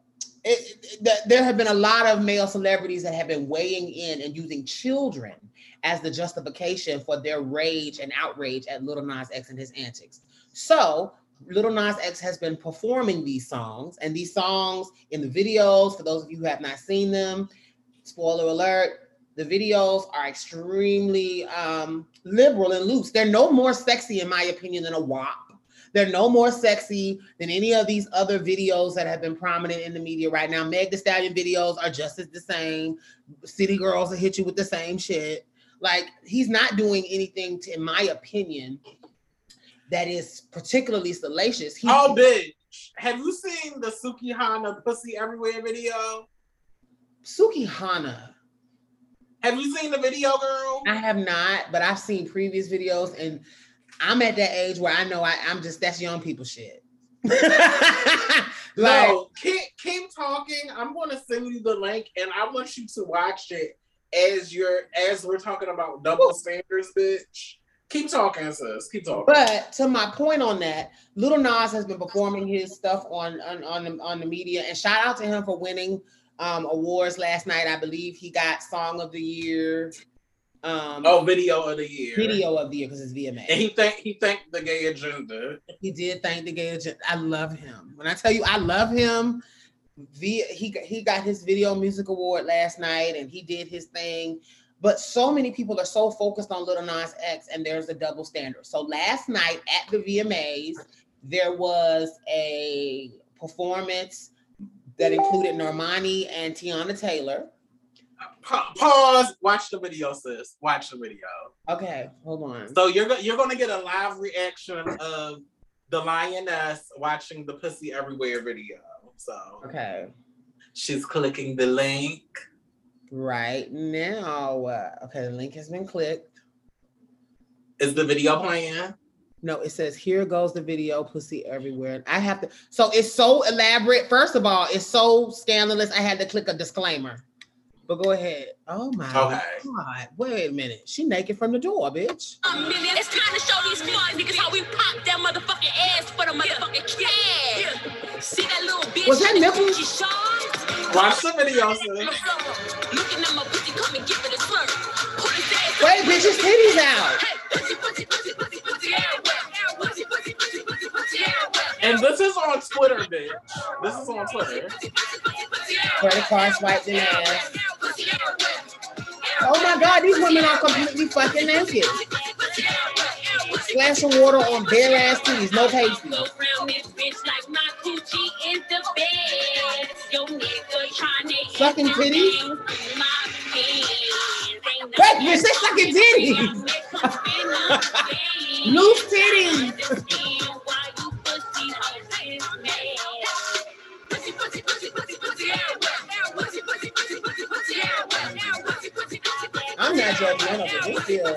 it, it, there have been a lot of male celebrities that have been weighing in and using children as the justification for their rage and outrage at Little Nas X and his antics. So Little Nas X has been performing these songs, and these songs in the videos, for those of you who have not seen them, spoiler alert, the videos are extremely um, liberal and loose. They're no more sexy, in my opinion, than a WAP they're no more sexy than any of these other videos that have been prominent in the media right now. Meg the Stallion videos are just as the same. City Girls will hit you with the same shit. Like he's not doing anything, to, in my opinion, that is particularly salacious. He, oh, bitch. Have you seen the Sukihana Pussy Everywhere video? Sukihana. Have you seen the video, girl? I have not, but I've seen previous videos, and I'm at that age where I know I, I'm just that's young people shit. like, no, keep keep talking. I'm going to send you the link, and I want you to watch it as you're as we're talking about double standards, bitch. Keep talking, sis. Keep talking. But to my point on that, Little Nas has been performing his stuff on on on the, on the media, and shout out to him for winning um, awards last night. I believe he got Song of the Year. Um, oh, video of the year. Video of the year because it's VMA. And he thanked he thanked the gay agenda. He did thank the gay agenda. I love him. When I tell you I love him, he he got his video music award last night and he did his thing. But so many people are so focused on Little Nas X, and there's a double standard. So last night at the VMAs, there was a performance that included Normani and Teyana Taylor. Pa- pause. Watch the video, sis. Watch the video. Okay, hold on. So you're go- you're gonna get a live reaction of the lioness watching the Pussy Everywhere video. So okay, she's clicking the link right now. Okay, the link has been clicked. Is the video playing? No, it says here goes the video, pussy everywhere. I have to. So it's so elaborate. First of all, it's so scandalous. I had to click a disclaimer. But go ahead. Oh my okay. god! Wait a minute. She naked from the door, bitch. Um, it's time to show these niggas how we pop that motherfucking ass for the motherfucking cash. See that little bitch? Was that nipple? Watch the video, sir. Wait, bitch, his titties out. And this is on Twitter, bitch. This is on Twitter. Credit card swiped in ass. Oh my god, these women are completely fucking naked. Splashing water on bare ass titties, no pasty. Sucking titties? Wait, bitch, they sucking titties. Loose titties. I'm not judgmental, but this feel.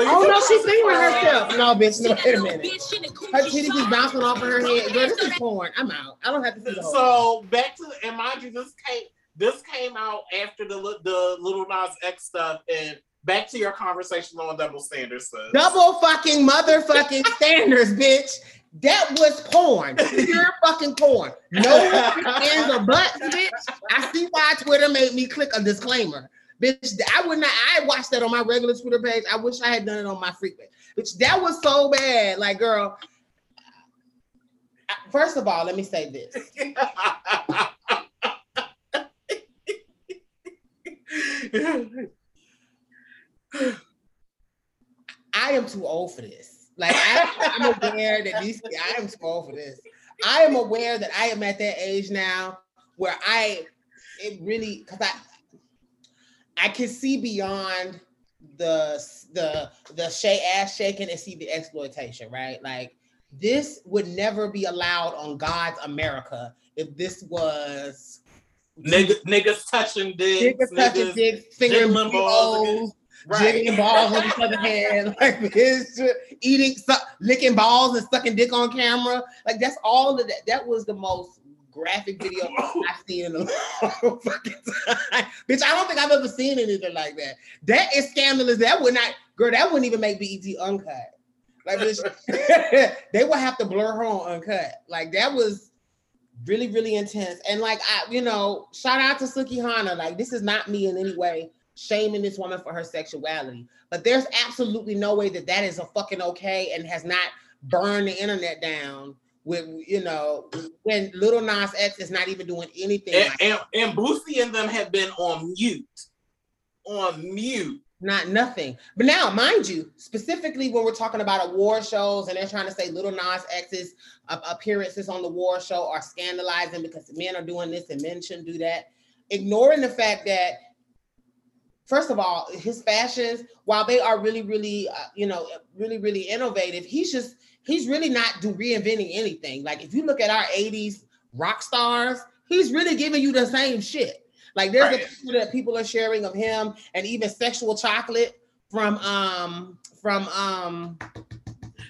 Oh, no, she's singing herself. No, bitch, no, wait a minute. Her titties is bouncing off of her head. Girl, this is porn. I'm out. I don't have to see the whole So back to and mind you, this came this came out after the the Little Nas X stuff and back to your conversation on double standards. Sis. Double fucking motherfucking standards, bitch. That was porn. Pure fucking porn. No hands or butts, bitch. I see why Twitter made me click a disclaimer. Bitch, I would not. I watched that on my regular Twitter page. I wish I had done it on my frequent. Bitch, that was so bad. Like, girl. First of all, let me say this. I am too old for this. Like I, am aware that these. I am too old for this. I am aware that I am at that age now where I it really because I I can see beyond the the the shay ass shaking and see the exploitation, right? Like this would never be allowed on God's America if this was Nigga, niggas touching dicks, niggas, touching dicks, fingering balls, right. jiggling balls on each other's head, like this, eating, licking balls and sucking dick on camera. Like that's all of that. That was the most graphic video I've seen in a long fucking time. Bitch, I don't think I've ever seen anything like that. That is scandalous. That would not, girl, that wouldn't even make BET uncut. Like, bitch, they would have to blur her on uncut. Like, that was, really, really intense. And like I, you know, shout out to Sukihana. Like this is not me in any way shaming this woman for her sexuality, but there's absolutely no way that that is a fucking okay and has not burned the internet down with you know when Little Nas X is not even doing anything. And, like and, and Boosie and them have been on mute, on mute not nothing. But now, mind you, specifically when we're talking about award shows and they're trying to say Little Nas X's appearances on the war show are scandalizing because men are doing this and men shouldn't do that, ignoring the fact that first of all, his fashions, while they are really, really, uh, you know, really, really innovative, he's just he's really not do reinventing anything. Like if you look at our '80s rock stars, he's really giving you the same shit. Like there's right. a picture that people are sharing of him and even sexual chocolate from um from um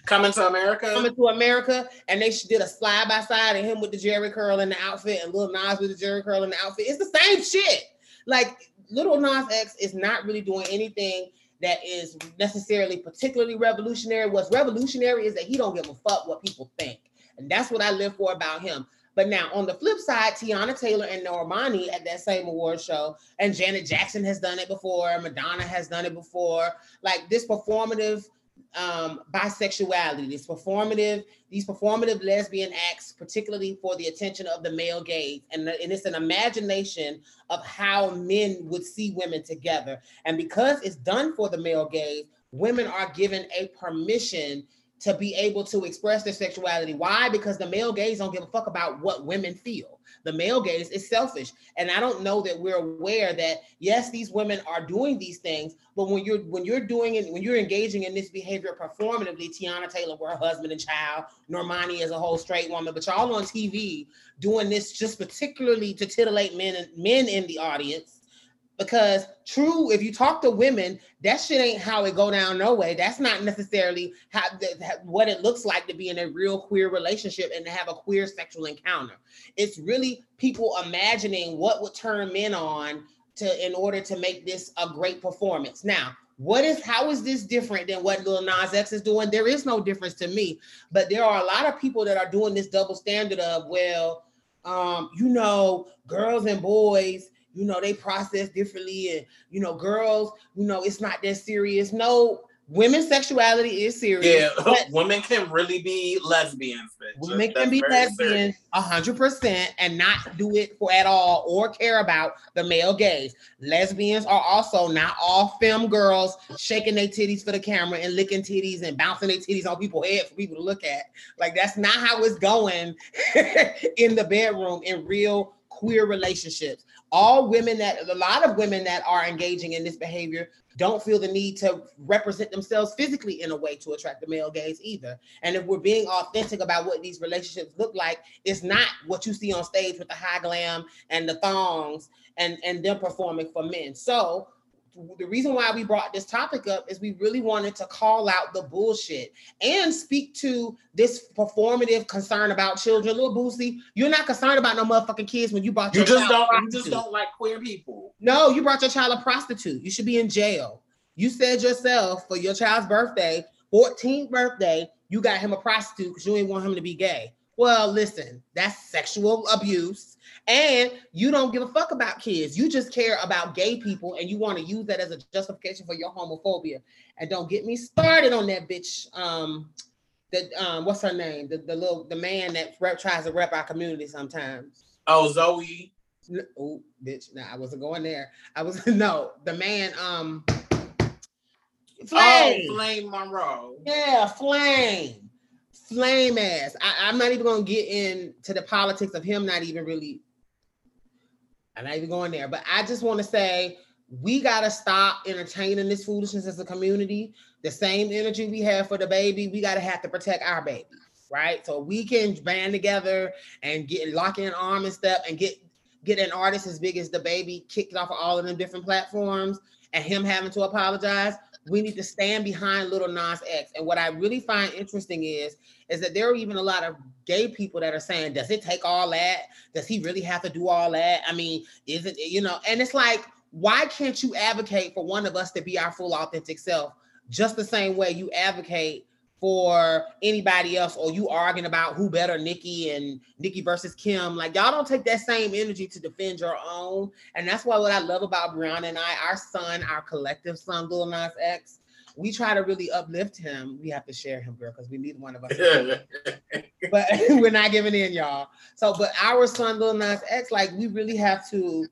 Coming to America. Coming to America, and they did a slide by side of him with the Jheri curl in the outfit and Lil Nas with the Jheri curl in the outfit. It's the same shit. Like Little Nas X is not really doing anything that is necessarily particularly revolutionary. What's revolutionary is that he don't give a fuck what people think, and that's what I live for about him. But now on the flip side, Teyana Taylor and Normani at that same award show, and Janet Jackson has done it before, Madonna has done it before. Like this performative um, bisexuality, this performative, these performative lesbian acts, particularly for the attention of the male gaze, and, and it's an imagination of how men would see women together. And because it's done for the male gaze, women are given a permission to be able to express their sexuality. Why? Because the male gaze don't give a fuck about what women feel. The male gaze is selfish. And I don't know that we're aware that yes, these women are doing these things, but when you're when you're doing it, when you're engaging in this behavior performatively, Teyana Taylor, were her husband and child, Normani is a whole straight woman, but y'all on TV doing this just particularly to titillate men and men in the audience because true if you talk to women that shit ain't how it go down no way. That's not necessarily how what it looks like to be in a real queer relationship and to have a queer sexual encounter. It's really people imagining what would turn men on to in order to make this a great performance. Now what is how is this different than what Lil Nas X is doing? There is no difference to me, but there are a lot of people that are doing this double standard of well, um, you know, girls and boys you know, they process differently. And, you know, girls, you know, it's not that serious. No, women's sexuality is serious. Yeah, women can really be lesbians. Bitch. Women can be lesbians a hundred percent and not do it for at all or care about the male gaze. Lesbians are also not all femme girls shaking their titties for the camera and licking titties and bouncing their titties on people's head for people to look at. Like that's not how it's going in the bedroom in real queer relationships all women that a lot of women that are engaging in this behavior don't feel the need to represent themselves physically in a way to attract the male gaze either. And if we're being authentic about what these relationships look like, it's not what you see on stage with the high glam and the thongs and and them performing for men. So the reason why we brought this topic up is we really wanted to call out the bullshit and speak to this performative concern about children. Little Boosie, you're not concerned about no motherfucking kids when you brought you just don't you just don't like queer people. No, you brought your child a prostitute. You should be in jail. You said yourself for your child's birthday, 14th birthday, you got him a prostitute because you ain't want him to be gay. Well, listen, that's sexual abuse and you don't give a fuck about kids. You just care about gay people and you want to use that as a justification for your homophobia. And don't get me started on that bitch. Um, the um, what's her name? The, the little the man that rep, tries to rep our community sometimes. Oh, Zoe. No, oh, bitch. No, I wasn't going there. I was no the man. Um, Flame. Oh, Flame Monroe. Yeah, Flame. Flame ass. I, I'm not even gonna get into the politics of him not even really I'm not even going there, but I just want to say we got to stop entertaining this foolishness as a community. The same energy we have for the baby, we got to have to protect our baby, right? So we can band together and get lock in arm and step and get get an artist as big as the baby kicked off of all of them different platforms and him having to apologize. We need to stand behind Little Nas X. And what I really find interesting is, is that there are even a lot of gay people that are saying, does it take all that? Does he really have to do all that? I mean, is it, you know, and it's like, why can't you advocate for one of us to be our full authentic self just the same way you advocate for anybody else or you arguing about who better Nicki and Nicki versus Kim. Like y'all don't take that same energy to defend your own. And that's why what I love about Brianna and I, our son, our collective son, Lil Nas X, we try to really uplift him. We have to share him, girl, because we need one of us. but we're not giving in, y'all. So, but our son, Lil Nas X, like we really have to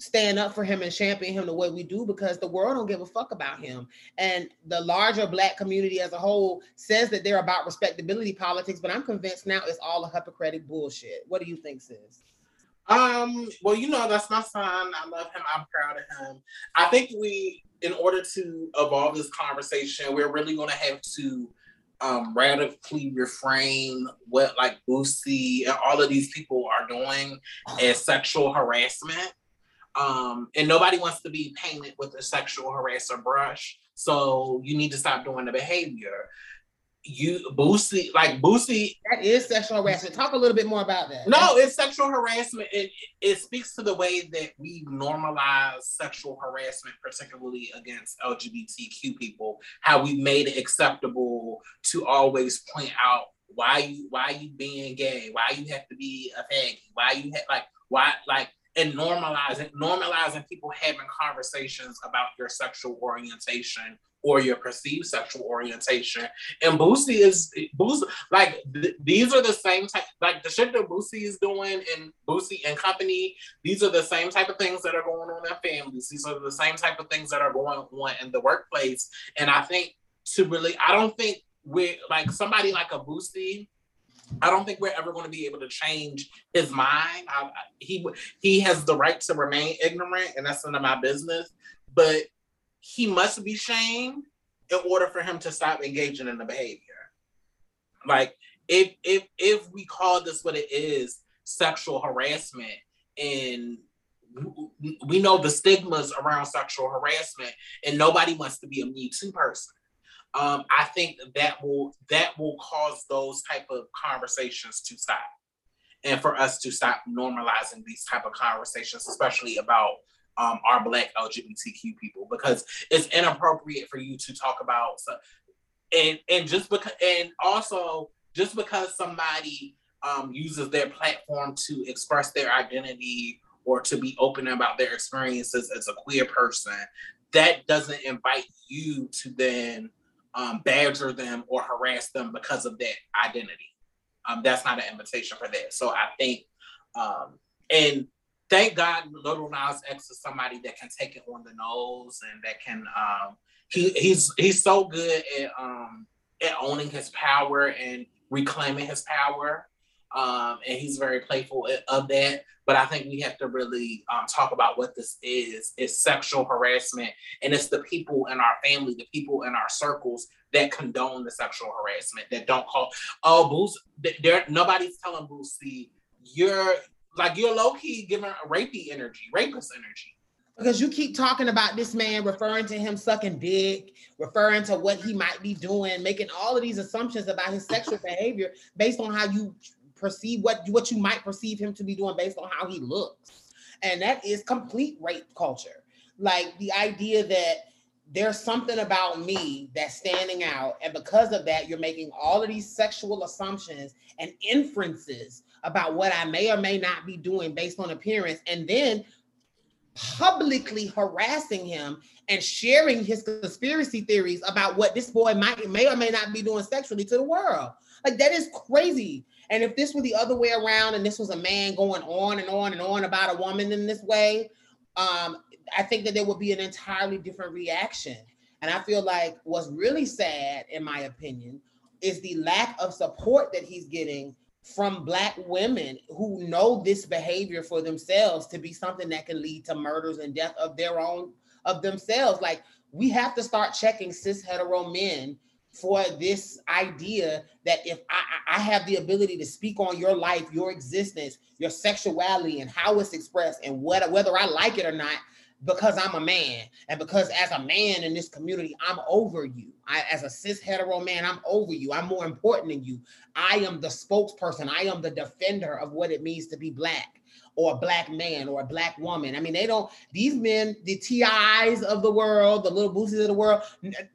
stand up for him and champion him the way we do because the world don't give a fuck about him. And the larger black community as a whole says that they're about respectability politics, but I'm convinced now it's all a hypocritic bullshit. What do you think, sis? Um, well, you know, that's my son. I love him. I'm proud of him. I think we, in order to evolve this conversation, we're really gonna have to um, radically reframe what like Boosie and all of these people are doing as sexual harassment um, and nobody wants to be painted with a sexual harasser brush. So you need to stop doing the behavior. You Boosie, like Boosie, that is sexual harassment. Talk a little bit more about that. No, it's sexual harassment. It it speaks to the way that we normalize sexual harassment, particularly against LGBTQ people. How we made it acceptable to always point out why you why you being gay, why you have to be a faggy, why you have like why like and normalizing normalizing people having conversations about your sexual orientation or your perceived sexual orientation. And Boosie is Boosie like th- these are the same type like the shit that Boosie is doing and Boosie and company. These are the same type of things that are going on in families. These are the same type of things that are going on in the workplace. And I think to really, I don't think we're like somebody like a Boosie I don't think we're ever going to be able to change his mind. I, he he has the right to remain ignorant, and that's none of my business. But he must be shamed in order for him to stop engaging in the behavior. Like if if if we call this what it is, sexual harassment, and we know the stigmas around sexual harassment, and nobody wants to be a Me Too person um, I think that will that will cause those type of conversations to stop, and for us to stop normalizing these type of conversations, especially about um, our Black LGBTQ people, because it's inappropriate for you to talk about. So, and and just because and also just because somebody um, uses their platform to express their identity or to be open about their experiences as a queer person, that doesn't invite you to then um, badger them or harass them because of that identity. Um, that's not an invitation for that. So I think, um, and thank God, Little Nas X is somebody that can take it on the nose and that can. Um, he he's he's so good at um, at owning his power and reclaiming his power um, and he's very playful of that. But I think we have to really um, talk about what this is. It's sexual harassment, and it's the people in our family, the people in our circles that condone the sexual harassment, that don't call. Oh, Boosie, there nobody's telling Boosie you're like you're low key giving a rapey energy, rapist energy because you keep talking about this man referring to him sucking dick referring to what he might be doing making all of these assumptions about his sexual behavior based on how you perceive what what you might perceive him to be doing based on how he looks. And that is complete rape culture. Like the idea that there's something about me that's standing out and because of that you're making all of these sexual assumptions and inferences about what i may or may not be doing based on appearance and then publicly harassing him and sharing his conspiracy theories about what this boy might may or may not be doing sexually to the world. Like that is crazy and if this were the other way around and this was a man going on and on and on about a woman in this way, um, I think that there would be an entirely different reaction. And I feel like what's really sad, in my opinion, is the lack of support that he's getting from black women who know this behavior for themselves to be something that can lead to murders and death of their own of themselves. Like we have to start checking cis hetero men for this idea that if I, I have the ability to speak on your life, your existence, your sexuality, and how it's expressed, and what, whether I like it or not, because I'm a man, and because as a man in this community, I'm over you. I, as a cis hetero man, I'm over you. I'm more important than you. I am the spokesperson. I am the defender of what it means to be black. Or a black man or a black woman. I mean, they don't, these men, the TIs of the world, the little boosies of the world,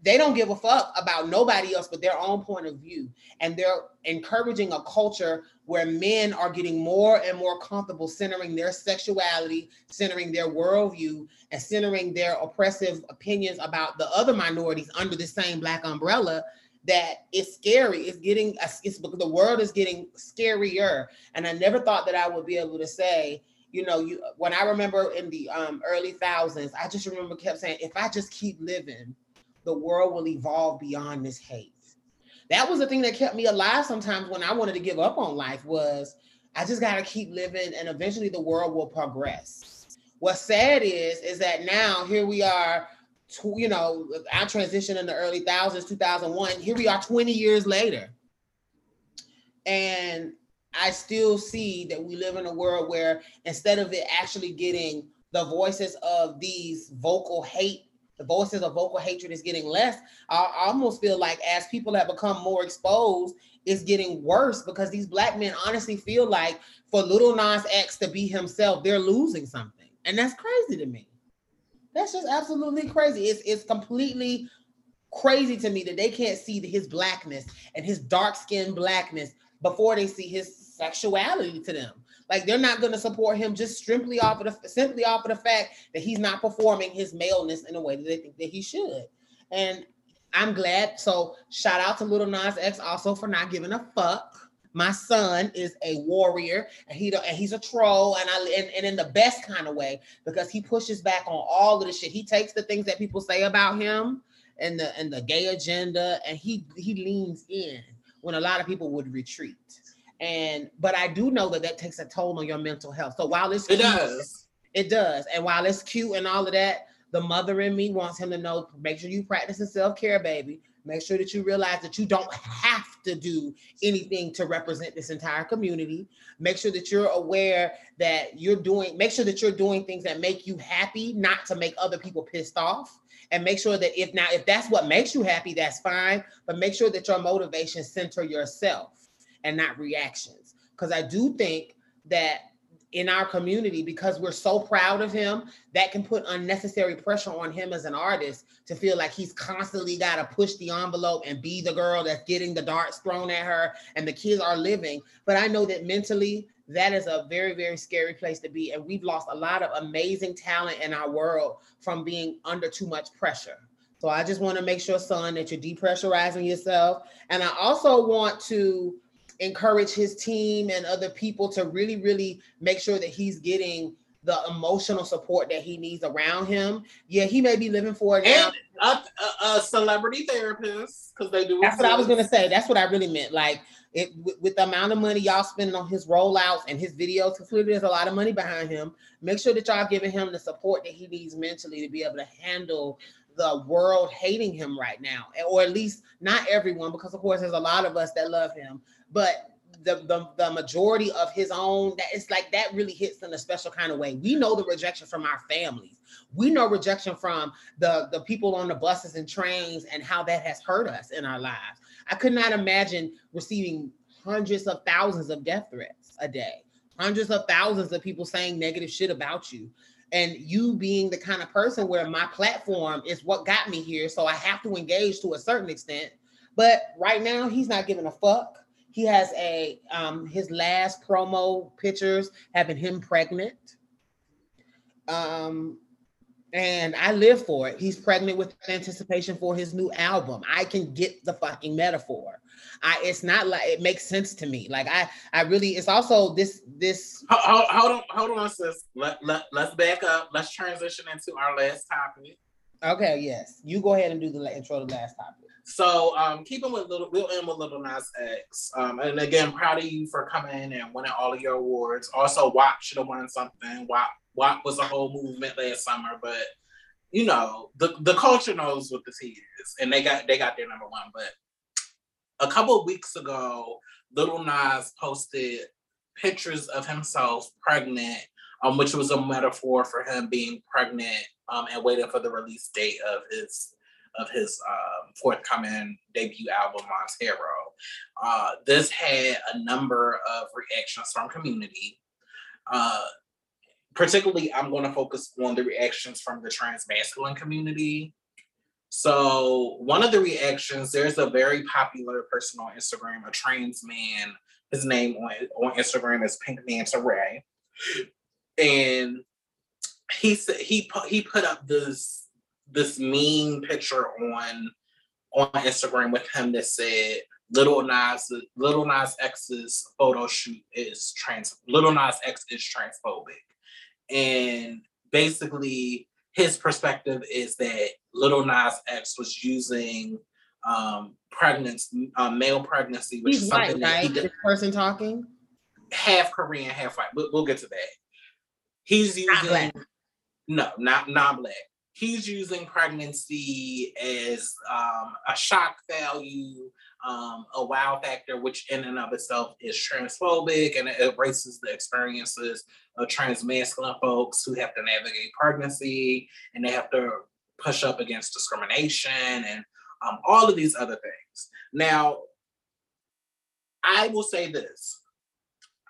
they don't give a fuck about nobody else but their own point of view. And they're encouraging a culture where men are getting more and more comfortable centering their sexuality, centering their worldview, and centering their oppressive opinions about the other minorities under the same black umbrella that it's scary. It's getting it's the world is getting scarier. And I never thought that I would be able to say, you know, you when I remember in the um, early thousands, I just remember kept saying, if I just keep living, the world will evolve beyond this hate. That was the thing that kept me alive sometimes when I wanted to give up on life was I just got to keep living and eventually the world will progress. What's sad is is that now here we are you know, I transitioned in the early thousands, 2001. Here we are 20 years later. And I still see that we live in a world where instead of it actually getting the voices of these vocal hate, the voices of vocal hatred is getting less. I almost feel like as people have become more exposed, it's getting worse because these black men honestly feel like for Lil Nas X to be himself, they're losing something. And that's crazy to me. That's just absolutely crazy. It's it's completely crazy to me that they can't see his blackness and his dark skin blackness before they see his sexuality to them. Like they're not going to support him just simply off of the simply off of the fact that he's not performing his maleness in a way that they think that he should. And I'm glad. So shout out to Little Nas X also for not giving a fuck my son is a warrior and he and he's a troll and I and, and in the best kind of way because he pushes back on all of the shit. He takes the things that people say about him and the and the gay agenda and he he leans in when a lot of people would retreat. And but I do know that that takes a toll on your mental health. So while it's it cute, does, it does, and while it's cute and all of that, the mother in me wants him to know. Make sure you practice self care, baby. Make sure that you realize that you don't have to do anything to represent this entire community. Make sure that you're aware that you're doing, make sure that you're doing things that make you happy, not to make other people pissed off. And make sure that if now, if that's what makes you happy, that's fine. But make sure that your motivation center yourself and not reactions. Because I do think that in our community because we're so proud of him that can put unnecessary pressure on him as an artist to feel like he's constantly got to push the envelope and be the girl that's getting the darts thrown at her and the kids are living. But i know that mentally that is a very very scary place to be and we've lost a lot of amazing talent in our world from being under too much pressure. So i just want to make sure son that you're depressurizing yourself. And i also want to encourage his team and other people to really, really make sure that he's getting the emotional support that he needs around him. Yeah, he may be living for it now. And a, a, a celebrity therapist because they do. That's what I was gonna say. That's what I really meant. Like it with, with, the amount of money y'all spending on his rollouts and his videos, because clearly there's a lot of money behind him. Make sure that y'all giving him the support that he needs mentally to be able to handle the world hating him right now, or at least not everyone, because of course there's a lot of us that love him, but the, the, the majority of his own that it's like that really hits in a special kind of way. We know the rejection from our families. We know rejection from the the people on the buses and trains and how that has hurt us in our lives. I could not imagine receiving hundreds of thousands of death threats a day hundreds of thousands of people saying negative shit about you. And you being the kind of person where my platform is what got me here so i have to engage to a certain extent. But right now he's not giving a fuck he has a um, his last promo pictures having him pregnant. Um, and I live for it. He's pregnant with anticipation for his new album. I can get the fucking metaphor. I it's not like it makes sense to me. Like I I really it's also this this hold, hold on hold on sis. Let, let let's back up. Let's transition into our last topic. Okay, yes. You go ahead and do the intro to the last topic. So um, keeping with little, we'll end with Little Nas X. Um, and again, proud of you for coming and winning all of your awards. Also, WAP should have won something. WAP, WAP was a whole movement last summer, but you know the the culture knows what the tea is, and they got they got their number one. But a couple of weeks ago, Little Nas posted pictures of himself pregnant, um, which was a metaphor for him being pregnant um, and waiting for the release date of his of his um, forthcoming debut album, Montero. Uh, this had a number of reactions from community. Uh, particularly, I'm going to focus on the reactions from the trans masculine community. So, one of the reactions, there's a very popular person on Instagram, a trans man. His name on, on Instagram is Pink Manta Ray. And he said he put he put up this this mean picture on on Instagram with him that said Little Nas Little Nas X's photo shoot is trans Little Nas X is transphobic. And basically his perspective is that Little Nas X was using um, pregnancy, uh, male pregnancy, which He's is something white, that right? did. This person talking half Korean, half white. We'll, we'll get to that. He's using no, not non-black. He's using pregnancy as um, a shock value, um, a wow factor, which in and of itself is transphobic and it erases the experiences of trans masculine folks who have to navigate pregnancy and they have to push up against discrimination and um, all of these other things. Now, I will say this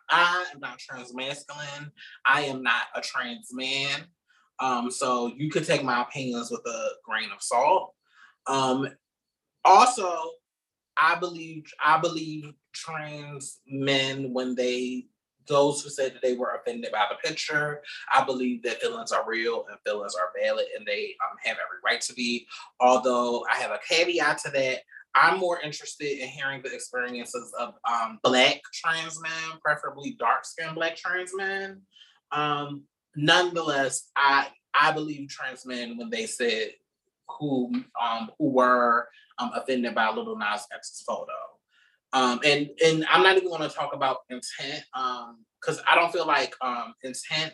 I am not trans masculine, I am not a trans man. Um, so you could take my opinions with a grain of salt. Um, also, I believe I believe trans men when they those who said that they were offended by the picture, I believe that feelings are real and feelings are valid and they um, have every right to be. Although I have a caveat to that, I'm more interested in hearing the experiences of um, Black trans men, preferably dark skinned Black trans men. Um, nonetheless, I I believe trans men when they said who um, who were um, offended by Little Nas X's photo. Um, and and I'm not even going to talk about intent um because I don't feel like um, intent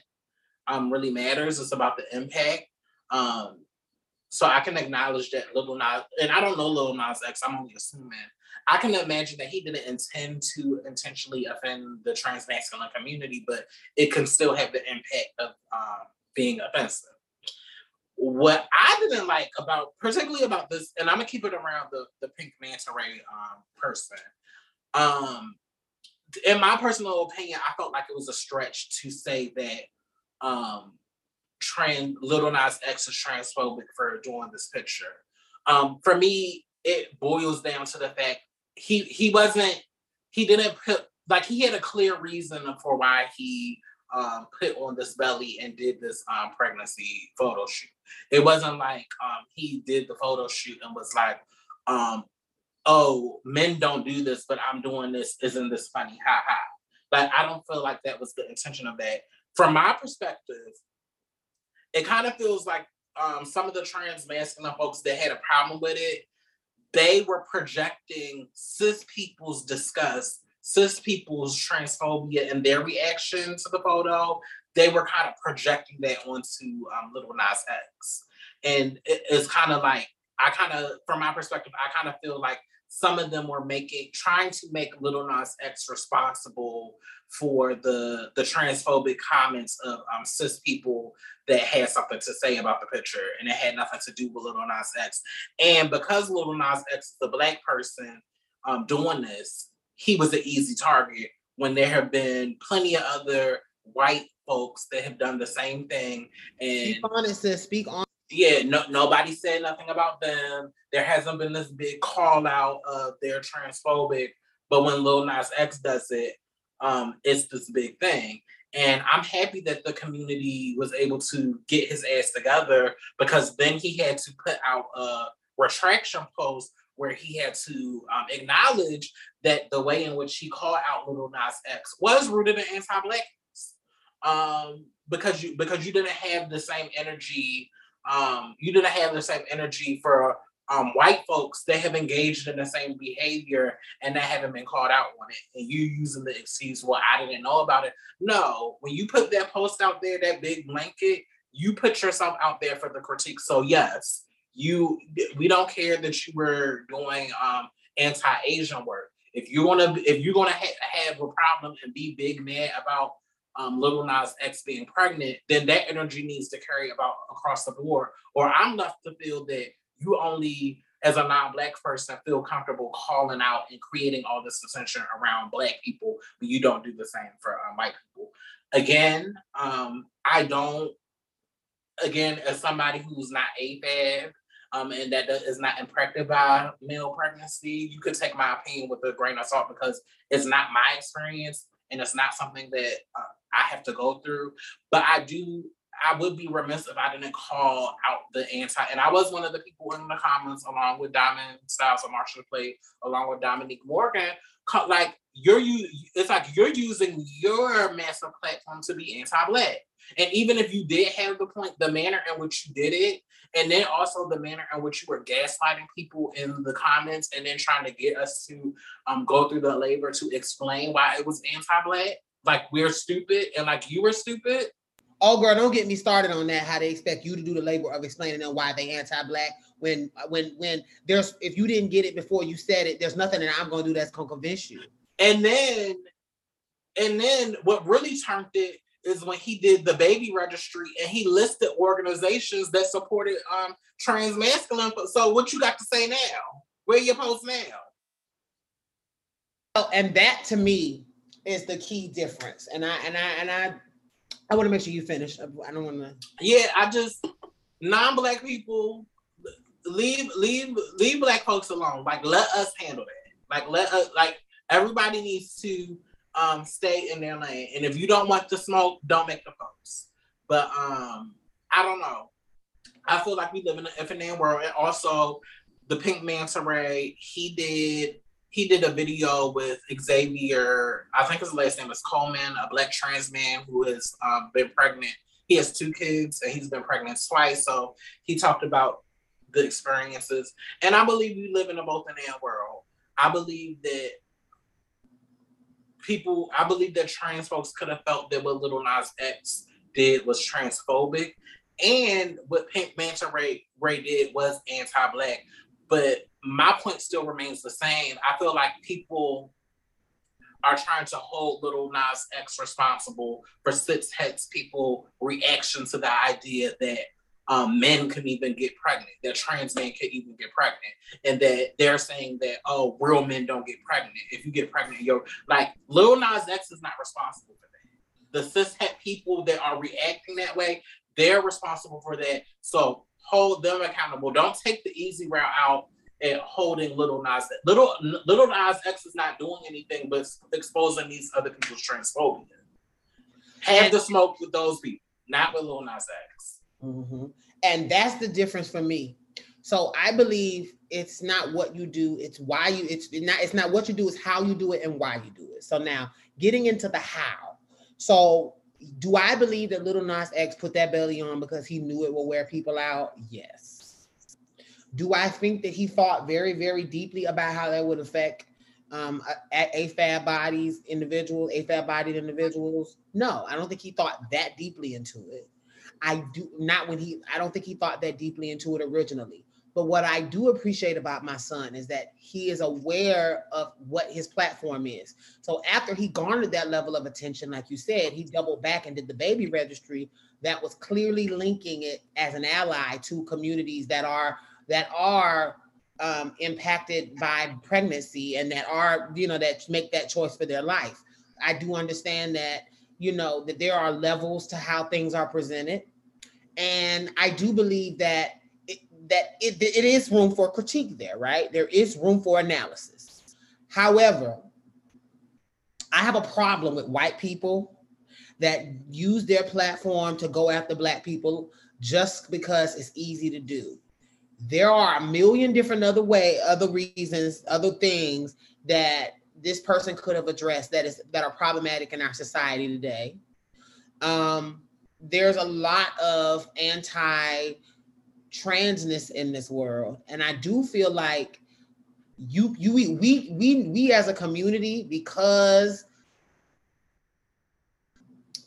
um, really matters. It's about the impact. Um, so I can acknowledge that Little Nas, and I don't know Little Nas X. I'm only assuming. I can imagine that he didn't intend to intentionally offend the trans masculine community, but it can still have the impact of um, being offensive. What I didn't like about, particularly about this, and I'm gonna keep it around the the pink manta ray um, person. Um, in my personal opinion, I felt like it was a stretch to say that um, trans Little Nas X is transphobic for doing this picture. Um, for me, it boils down to the fact he he wasn't he didn't put like he had a clear reason for why he um, put on this belly and did this um, pregnancy photo shoot. It wasn't like um, he did the photo shoot and was like, um, "Oh, men don't do this, but I'm doing this. Isn't this funny? Ha ha!" Like I don't feel like that was the intention of that. From my perspective, it kind of feels like um, some of the trans masculine folks that had a problem with it they were projecting cis people's disgust, cis people's transphobia and their reaction to the photo. They were kind of projecting that onto um, Little Nas X. And it, it's kind of like, I kind of, from my perspective, I kind of feel like some of them were making, trying to make Little Nas X responsible for the the transphobic comments of um, cis people that had something to say about the picture, and it had nothing to do with Little Nas X. And because Little Nas X is a black person um, doing this, he was an easy target when there have been plenty of other white folks that have done the same thing. And speak on it, sis. Speak on. Yeah, no, nobody said nothing about them. There hasn't been this big call out of they're transphobic. But when Lil Nas X does it, um, it's this big thing. And I'm happy that the community was able to get his ass together because then he had to put out a retraction post where he had to um, acknowledge that the way in which he called out Little Nas X was rooted in anti-blackness. Um, because you because you didn't have the same energy, um, you didn't have the same energy for um, white folks that have engaged in the same behavior and that haven't been called out on it, and you using the excuse, "Well, I didn't know about it." No, when you put that post out there, that big blanket, you put yourself out there for the critique. So yes, you. We don't care that you were doing um, anti-Asian work. If you're gonna, if you're gonna ha- have a problem and be big mad about um, Little Nas X being pregnant, then that energy needs to carry about across the board. Or I'm left to feel that you only as a non-black person feel comfortable calling out and creating all this attention around black people but you don't do the same for um, white people again, um, I don't. Again, as somebody who's not AFAB, um, and that is not impacted by male pregnancy, you could take my opinion with a grain of salt because it's not my experience and it's not something that uh, I have to go through. But I do I would be remiss if I didn't call out the anti. And I was one of the people in the comments, along with Diamond Stylz and Marsha's Plate, along with Dominique Morgan. Like you're you, it's like you're using your massive platform to be anti-black. And even if you did have the point, the manner in which you did it, and then also the manner in which you were gaslighting people in the comments, and then trying to get us to um, go through the labor to explain why it was anti-black, like we're stupid and like you were stupid Oh, girl, don't get me started on that. How they expect you to do the labor of explaining them why they anti-black when when when there's if you didn't get it before you said it, there's nothing that I'm gonna do that's gonna convince you. And then, and then what really turned it is when he did the baby registry and he listed organizations that supported um trans masculine. So what you got to say now? Where you post now? Oh, and that to me is the key difference. And I and I and I I want to make sure you finish. I don't want to. Yeah, I just non-black people leave leave leave black folks alone. Like let us handle that. Like let us like everybody needs to um stay in their lane. And if you don't want the smoke, don't make the post. But um I don't know. I feel like we live in an infinite world. And also the Pink Manta Ray, he did he did a video with Xavier, I think his last name is Coleman, a black trans man who has um, been pregnant. He has two kids and he's been pregnant twice. So he talked about the experiences. And I believe we live in a both in and world. I believe that people, I believe that trans folks could have felt that what Lil Nas X did was transphobic. And what Pink Manta Ray, Ray did was anti-black. But my point still remains the same. I feel like people are trying to hold Lil Nas X responsible for Cis Het people reaction to the idea that um, men can even get pregnant, that trans men can even get pregnant, and that they're saying that oh, real men don't get pregnant. If you get pregnant, you're like Lil Nas X is not responsible for that. The cis het people that are reacting that way, they're responsible for that. So hold them accountable. Don't take the easy route out and holding Little Nas. Little Little Nas X is not doing anything but exposing these other people's transphobia. Have the smoke with those people, not with Little Nas X. Mm-hmm. And that's the difference for me. So I believe it's not what you do, it's why you. It's not. It's not what you do. It's how you do it and why you do it. So now getting into the how. So do I believe that Little Nas X put that belly on because he knew it will wear people out? Yes. Do I think that he thought very, very deeply about how that would affect um, AFAB bodies, individuals, AFAB bodied individuals? No, I don't think he thought that deeply into it. I do not when he, I don't think he thought that deeply into it originally. But what I do appreciate about my son is that he is aware of what his platform is. So after he garnered that level of attention, like you said, he doubled back and did the baby registry that was clearly linking it as an ally to communities that are that are um, impacted by pregnancy and that are, you know, that make that choice for their life. I do understand that, you know, that there are levels to how things are presented. And I do believe that that it, it is room for critique there, right? There is room for analysis. However, I have a problem with white people that use their platform to go after black people just because it's easy to do there are a million different other way, other reasons, other things that this person could have addressed that is that are problematic in our society today. Um, there's a lot of anti transness in this world, and I do feel like you you we we we as a community because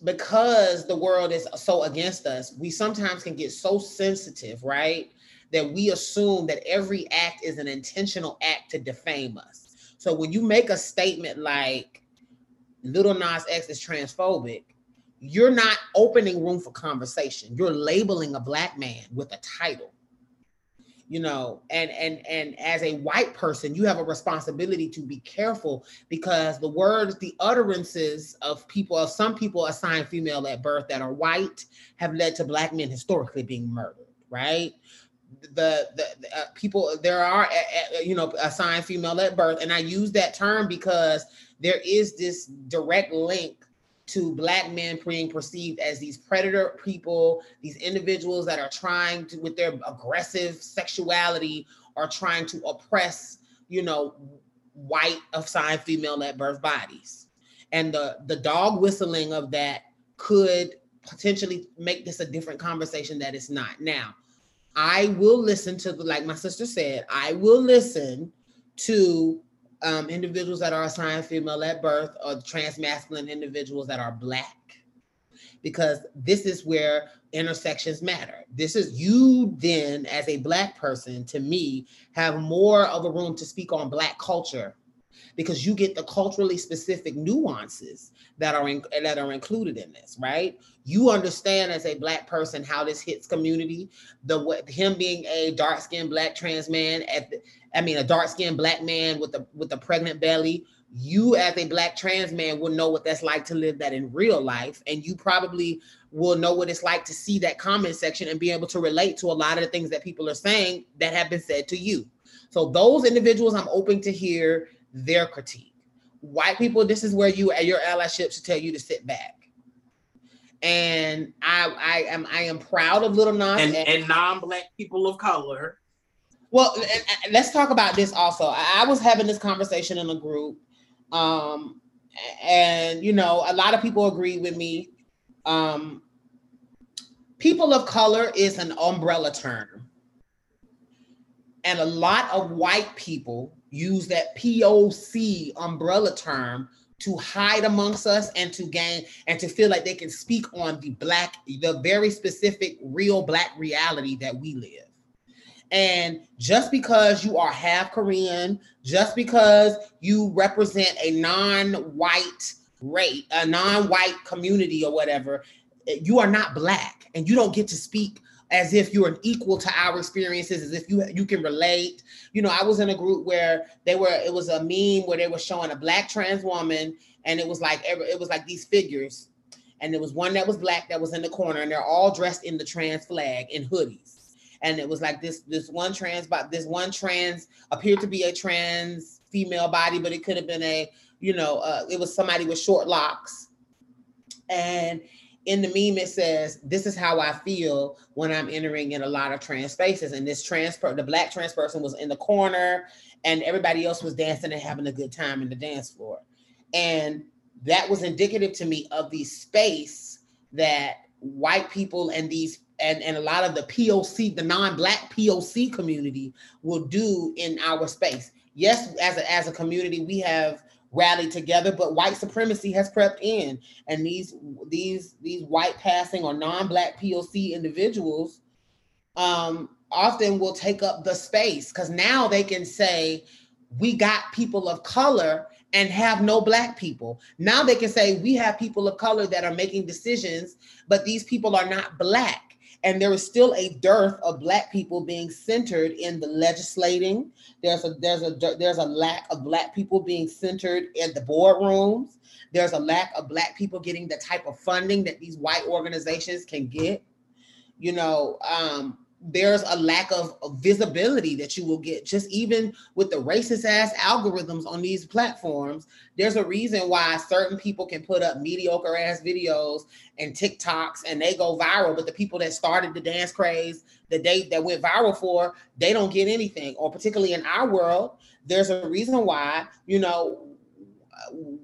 because the world is so against us, we sometimes can get so sensitive, right? That we assume that every act is an intentional act to defame us. So when you make a statement like Little Nas X is transphobic, you're not opening room for conversation. You're labeling a black man with a title. you know and and and as a white person you have a responsibility to be careful because the words the utterances of people of some people assigned female at birth that are white have led to black men historically being murdered right the the, the uh, people there are you know assigned female at birth and i use that term because there is this direct link to black men being perceived as these predator people, these individuals that are trying to, with their aggressive sexuality, are trying to oppress, you know, white assigned female at birth bodies. And the the dog whistling of that could potentially make this a different conversation that it's not. Now, I will listen to like my sister said, I will listen to um, individuals that are assigned female at birth or trans masculine individuals that are black because this is where intersections matter. This is you then as a black person to me have more of a room to speak on black culture because you get the culturally specific nuances that are in, that are included in this, right? You understand as a black person how this hits community. The what him being a dark skinned black trans man at the, I mean a dark skinned black man with a with a pregnant belly. You as a black trans man will know what that's like to live that in real life, and you probably will know what it's like to see that comment section and be able to relate to a lot of the things that people are saying that have been said to you. So those individuals, I'm open to hear their critique. White people, this is where you at your allyship should tell you to sit back. And I I am I am proud of Little Nas and, and non-black people of color. Well, and, and let's talk about this also. I was having this conversation in a group, um, and you know, a lot of people agree with me. Um, people of color is an umbrella term, and a lot of white people use that POC umbrella term to hide amongst us and to gain and to feel like they can speak on the black, the very specific, real black reality that we live. And just because you are half Korean, just because you represent a non-white rate, a non-white community or whatever, eh, you are not black and you don't get to speak as if you're equal to our experiences, as if you you can relate. You know, I was in a group where they were. It was a meme where they were showing a black trans woman, and it was like it was like these figures, and there was one that was black that was in the corner, and they're all dressed in the trans flag in hoodies, and it was like this this one trans but this one trans appeared to be a trans female body, but it could have been a you know uh, it was somebody with short locks, and in the meme it says this is how i feel when i'm entering in a lot of trans spaces. And this trans per- the black trans person was in the corner and everybody else was dancing and having a good time in the dance floor. And that was indicative to me of the space that white people and these and, and a lot of the poc the non-black poc community will do in our space. Yes as a, as a community we have rallied together, but white supremacy has crept in, and these these these white passing or non-black POC individuals um, often will take up the space because now they can say we got people of color and have no black people. Now they can say we have people of color that are making decisions, but these people are not black and there is still a dearth of black people being centered in the legislating. There's a there's a there's a lack of black people being centered in the boardrooms. There's a lack of black people getting the type of funding that these white organizations can get. You know um, there's a lack of, visibility that you will get just even with the racist ass algorithms on these platforms. There's a reason why certain people can put up mediocre ass videos and tiktoks and they go viral but the people that started the dance craze the date that went viral for they don't get anything. Or particularly in our world there's a reason why you know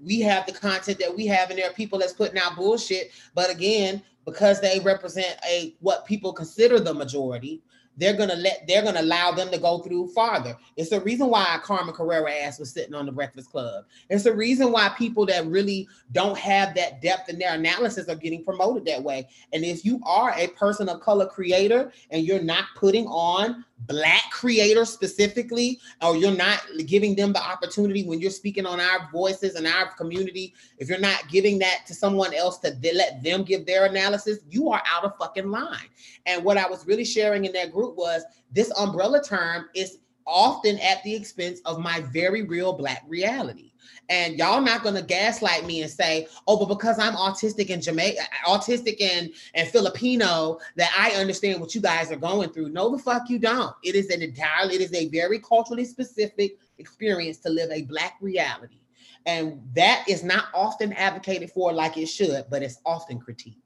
we have the content that we have and there are people that's putting out bullshit. But again because they represent a what people consider the majority they're gonna let they're gonna allow them to go through farther. It's the reason why Carmen Carrera ass was sitting on the Breakfast Club. It's the reason why people that really don't have that depth in their analysis are getting promoted that way. And if you are a person of color creator and you're not putting on black creators specifically, or you're not giving them the opportunity when you're speaking on our voices and our community, if you're not giving that to someone else to let them give their analysis, you are out of fucking line. And what I was really sharing in that group was this umbrella term is often at the expense of my very real black reality. And y'all not gonna gaslight me and say, oh, but because I'm autistic and Jamaica, autistic and, and Filipino, that I understand what you guys are going through. No, the fuck you don't. It is an entirely, it is a very culturally specific experience to live a black reality. And that is not often advocated for like it should, but it's often critiqued.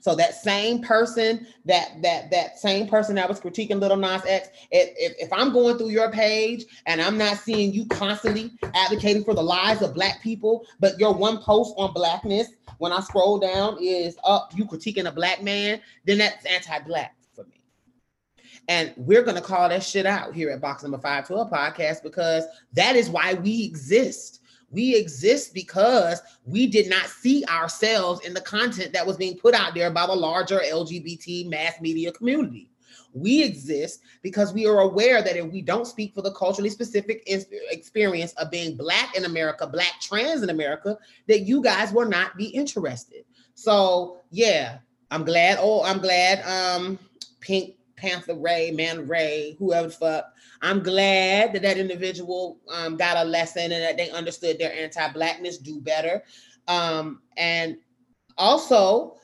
So that same person, that that that same person that was critiquing Little Nas X, if, if, I'm going through your page and I'm not seeing you constantly advocating for the lives of black people, but your one post on blackness, when I scroll down, is up oh, you critiquing a black man, then that's anti-black for me. And we're gonna call that shit out here at Box Number 512 podcast because that is why we exist. We exist because we did not see ourselves in the content that was being put out there by the larger LGBT mass media community. We exist because we are aware that if we don't speak for the culturally specific experience of being Black in America, Black trans in America, that you guys will not be interested. So, yeah, I'm glad. Oh, I'm glad um, Pink Panther Ray, Man Ray, whoever the fuck I'm glad that that individual um, got a lesson and that they understood their anti-blackness, do better. Um, and also,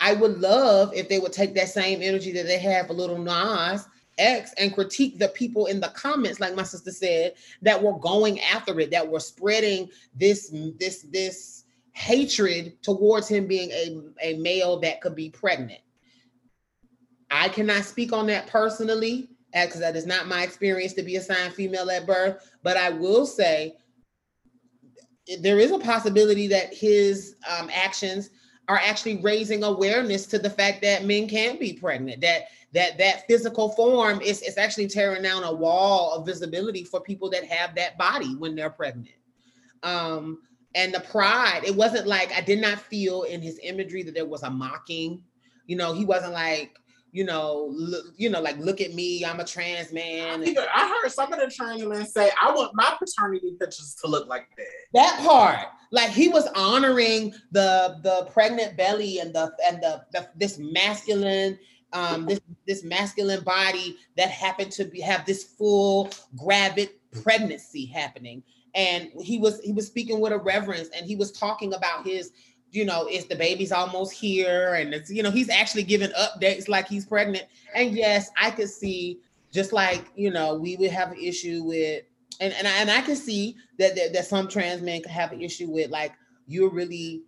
I would love if they would take that same energy that they have for Little Nas X and critique the people in the comments, like my sister said, that were going after it, that were spreading this this this hatred towards him being a, a male that could be pregnant. I cannot speak on that personally because that is not my experience to be assigned female at birth. But I will say there is a possibility that his um, actions are actually raising awareness to the fact that men can be pregnant. That that that physical form is, is actually tearing down a wall of visibility for people that have that body when they're pregnant. Um, and the pride, it wasn't like I did not feel in his imagery that there was a mocking. You know, he wasn't like you know, look, you know, like look at me, I'm a trans man. I heard some of the trans men say, I want my paternity pictures to look like that. That part, like he was honoring the the pregnant belly and the and the, the this masculine um this this masculine body that happened to be have this full gravid pregnancy happening and he was he was speaking with a reverence and he was talking about his you know, it's the baby's almost here, and it's you know, he's actually giving updates like he's pregnant. And yes, I could see just like you know, we would have an issue with, and and I, and I can see that, that that some trans men could have an issue with like you're really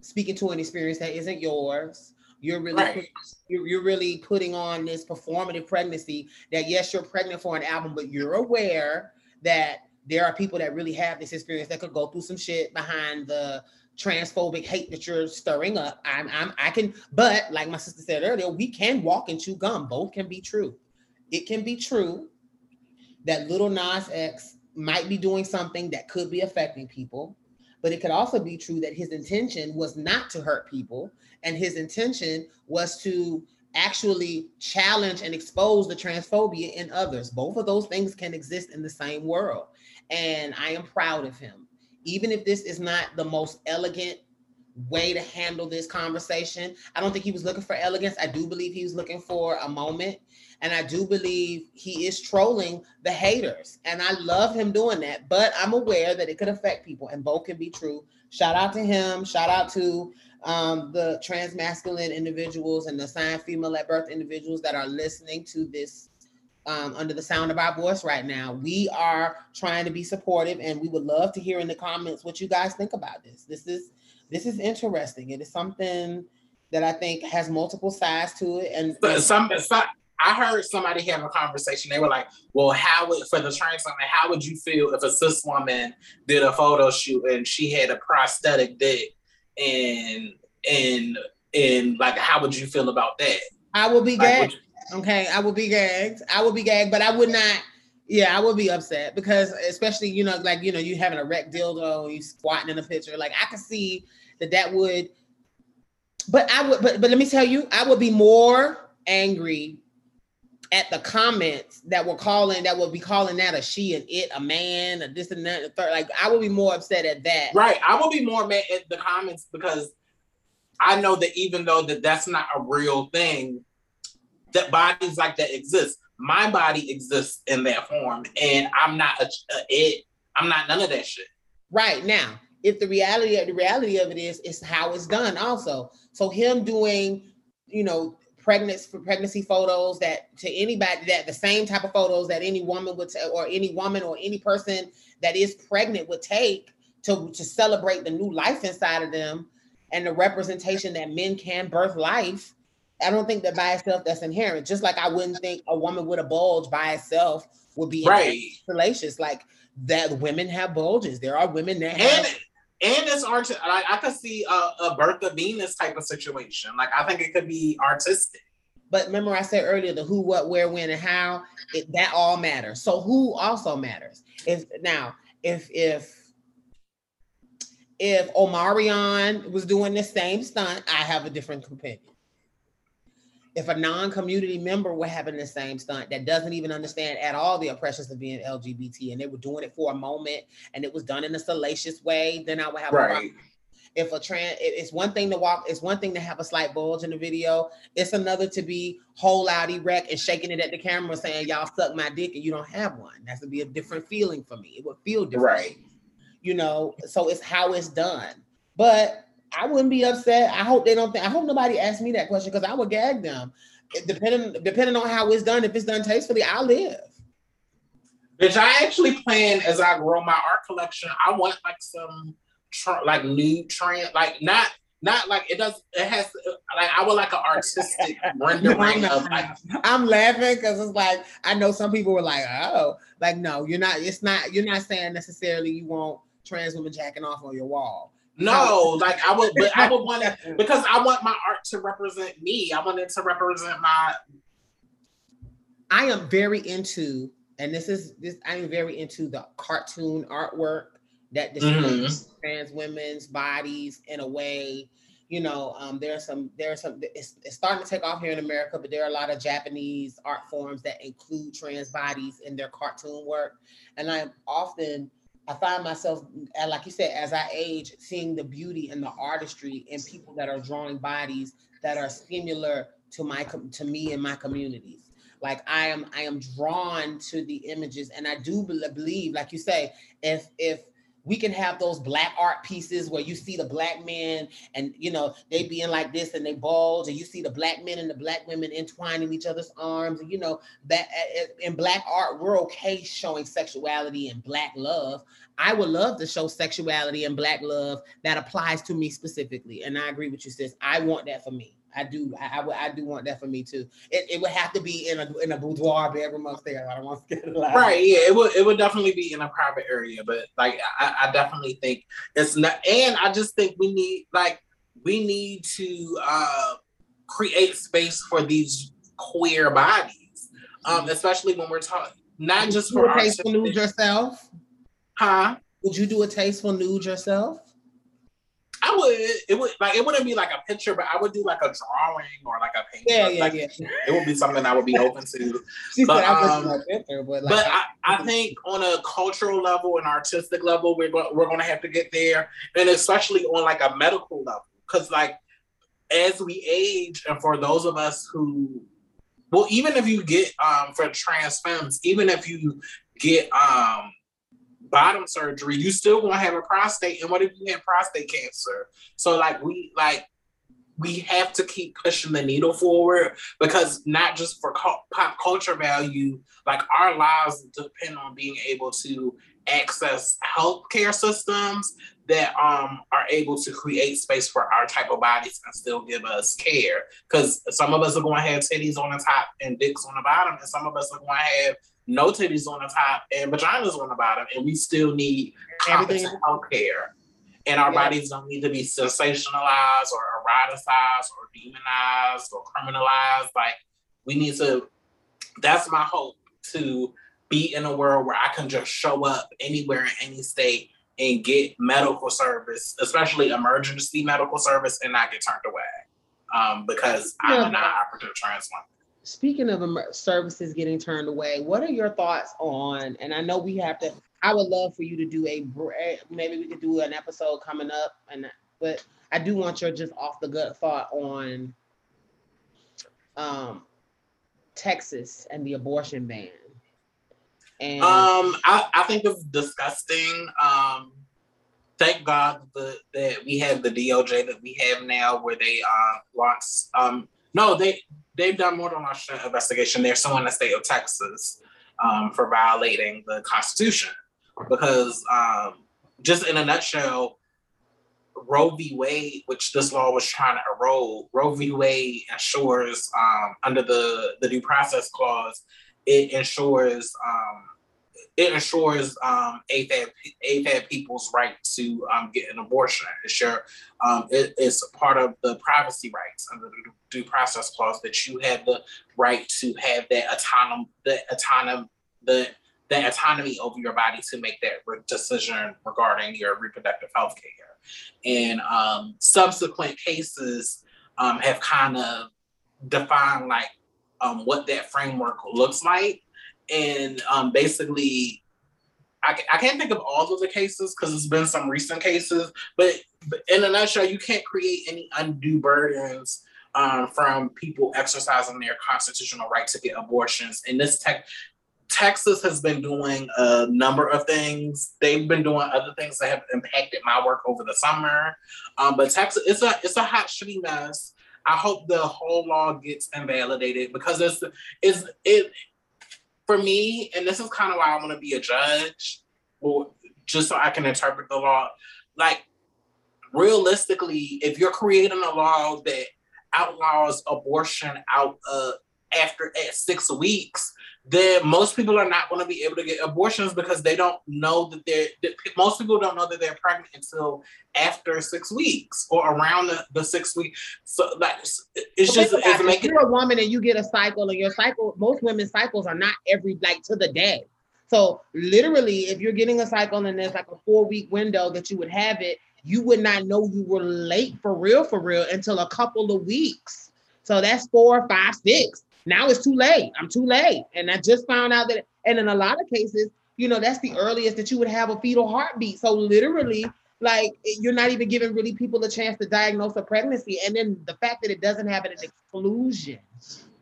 speaking to an experience that isn't yours. You're really right. you're, you're really putting on this performative pregnancy that yes, you're pregnant for an album, but you're aware that there are people that really have this experience that could go through some shit behind the transphobic hate that you're stirring up. I'm, I'm, I can, but like my sister said earlier, we can walk and chew gum. Both can be true. It can be true that little Nas X might be doing something that could be affecting people, but it could also be true that his intention was not to hurt people, and his intention was to actually challenge and expose the transphobia in others. Both of those things can exist in the same world. And I am proud of him even if this is not the most elegant way to handle this conversation. I don't think he was looking for elegance. I do believe he was looking for a moment. And I do believe he is trolling the haters. And I love him doing that. But I'm aware that it could affect people, and both can be true. Shout out to him. Shout out to um, the trans masculine individuals and the assigned female at birth individuals that are listening to this um, under the sound of our voice right now. We are trying to be supportive, and we would love to hear in the comments what you guys think about this. This is this is interesting. It is something that I think has multiple sides to it. And, some, some I heard somebody have a conversation. They were like, "Well, how would for the trans woman? How would you feel if a cis woman did a photo shoot and she had a prosthetic dick and and and like how would you feel about that?" I will be like, gay. Okay, I will be gagged. I will be gagged, but I would not. Yeah, I would be upset because, especially you know, like you know, you having a wrecked dildo, you squatting in a picture. Like I can see that that would. But I would, but but let me tell you, I would be more angry at the comments that were calling that would be calling that a she and it, a man, a this and that, third. Like I would be more upset at that. Right. I would be more mad at the comments because I know that even though that that's not a real thing, that bodies like that exist. My body exists in that form, and I'm not a, a it. I'm not none of that shit. Right now, if the reality of the reality of it is, is how it's done. Also, so him doing, you know, pregnancy for pregnancy photos that to anybody that the same type of photos that any woman would t- or any woman or any person that is pregnant would take to to celebrate the new life inside of them and the representation that men can birth life. I don't think that by itself that's inherent. Just like I wouldn't think a woman with a bulge by itself would be right. salacious. Like that women have bulges. There are women that have and, and it's art. Like I could see a, a birth of Venus type of situation. Like I think it could be artistic. But remember, I said earlier the who, what, where, when, and how. It, that all matters. So who also matters. If now, if if if Omarion was doing the same stunt, I have a different opinion. If a non-community member were having the same stunt that doesn't even understand at all the oppressions of being LGBT and they were doing it for a moment and it was done in a salacious way, then I would have a right. a if a trans it's one thing to walk it's one thing to have a slight bulge in the video. It's another to be whole out erect and shaking it at the camera saying y'all suck my dick and you don't have one. That's to be a different feeling for me. It would feel different. Right. You know, so it's how it's done. But I wouldn't be upset. I hope they don't think I hope nobody asks me that question because I would gag them. Depending depending on how it's done, if it's done tastefully, I live. Which I actually plan as I grow my art collection. I want like some like new trend, like not not like it does. It has like I would like an artistic rendering of like. I'm laughing because it's like I know some people were like, oh, like no, you're not. It's not. You're not saying necessarily you won't trans women jacking off on your wall. No, like I would, but I would want to because I want my art to represent me. I want it to represent my. I am very into, and this is this. I am very into the cartoon artwork that displays mm-hmm. trans women's bodies in a way. You know, um, there are some. There are some. It's, it's starting to take off here in America, but there are a lot of Japanese art forms that include trans bodies in their cartoon work, and I'm often I find myself, uh, like you said, as I age, seeing the beauty and the artistry in people that are drawing bodies that are similar to my to me and my communities. Like I am, I am drawn to the images, and I do believe, like you say, if if we can have those black art pieces where you see the black men and you know they being like this and they bulge and you see the black men and the black women entwining each other's arms and you know that eh, eh, in black art we're okay showing sexuality and black love. I would love to show sexuality and black love that applies to me specifically and i agree with you sis. I want that for me I do. I, I, I, do want that for me too. It, it would have to be in a in a boudoir bedroom upstairs. I don't want to get it loud. Right. Yeah. It would it would definitely be in a private area, but like I, I definitely think it's not. And I just think we need like we need to uh, create space for these queer bodies, um, especially when we're talking not just for tasteful nude yourself. Huh? Would you do a tasteful nude yourself? I would. It would like it wouldn't be like a picture, but I would do like a drawing or like a painting. Yeah, yeah, like, yeah. It would be something I would be open to. she but, said, um, I picture, but, like, but I, I think on a cultural level and artistic level, we're go- we're gonna have to get there, and especially on like a medical level, because like as we age, and for those of us who, well, even if you get um for trans femmes, even if you get um bottom surgery, you still gonna have a prostate. And what if you have prostate cancer? So like we like we have to keep pushing the needle forward because not just for pop culture value, like our lives depend on being able to access healthcare systems that um are able to create space for our type of bodies and still give us care. Because some of us are going to have titties on the top and dicks on the bottom, and some of us are going to have no titties on the top and vaginas on the bottom, and we still need competent health care. And our yeah. bodies don't need to be sensationalized or eroticized or demonized or criminalized. Like we need to. That's my hope to be in a world where I can just show up anywhere in any state and get medical service, especially emergency medical service, and not get turned away um, because I'm a non-operative trans woman. Speaking of services getting turned away, what are your thoughts on? And I know we have to. I would love for you to do a maybe we could do an episode coming up, and but I do want your just off the gut thought on um, Texas and the abortion ban. And um, I, I think it's disgusting. Um, thank God the, that we have the DOJ that we have now, where they uh, launched. Um, no, they they've done more than an investigation. They're suing the state of Texas um, for violating the Constitution because, um, just in a nutshell, Roe v. Wade, which this law was trying to erode, Roe v. Wade ensures um, under the the due process clause, it ensures um, it ensures um, AFAB, AFAB people's right to um, get an abortion. It's your, um, it, it's part of the privacy rights under the due process clause that you have the right to have that autonom, the autonom, the the autonomy over your body to make that decision regarding your reproductive health care. And um, subsequent cases um, have kind of defined like um, what that framework looks like and um, basically I, I can't think of all of the cases because there's been some recent cases, but, but, in a nutshell, you can't create any undue burdens um, from people exercising their constitutional right to get abortions. And this tech, Texas has been doing a number of things. They've been doing other things that have impacted my work over the summer. Um, but Texas, it's a it's a hot shitty mess. I hope the whole law gets invalidated because it's it's it for me, and this is kind of why I want to be a judge, or just so I can interpret the law. Like, realistically, if you're creating a law that outlaws abortion out uh, after at six weeks, then most people are not going to be able to get abortions because they don't know that they're that most people don't know that they're pregnant until after six weeks or around the, the six week so like it's just it's making, if you're a woman and you get a cycle and your cycle most women's cycles are not every like to the day. So literally if you're getting a cycle and there's like a four week window that you would have it you would not know you were late for real for real until a couple of weeks. So that's four five six now it's too late. I'm too late. And I just found out that, and in a lot of cases, you know, that's the earliest that you would have a fetal heartbeat. So literally, like you're not even giving really people a chance to diagnose a pregnancy. And then the fact that it doesn't have an exclusion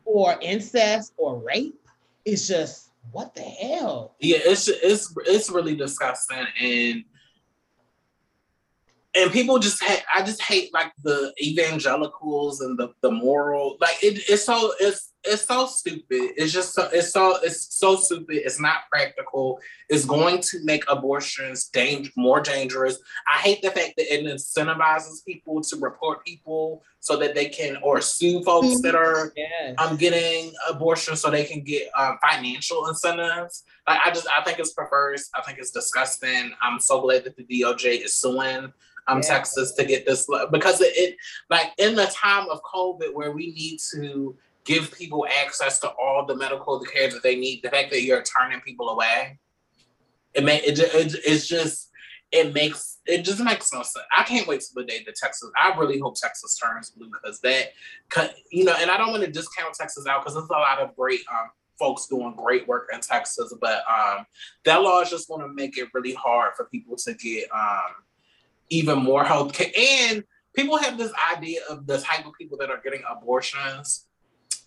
or incest or rape is just what the hell? Yeah, it's it's it's really disgusting. And and people just hate i just hate like the evangelicals and the the moral like it, it's so it's it's so stupid. It's just so it's so it's so stupid. It's not practical. It's going to make abortions dang, more dangerous. I hate the fact that it incentivizes people to report people so that they can or sue folks that are yes. um, getting abortions so they can get um, financial incentives. Like i just i think it's perverse. I think it's disgusting. I'm so glad that the doj is suing um, yeah. Texas to get this because it, it like in the time of COVID where we need to give people access to all the medical care that they need. The fact that you're turning people away, it may it, it it's just it makes it just makes no sense. I can't wait till the day that Texas. I really hope Texas turns blue because that, you know, and I don't want to discount Texas out because there's a lot of great um, folks doing great work in Texas, but um, that law is just going to make it really hard for people to get um, even more health care. And people have this idea of the type of people that are getting abortions.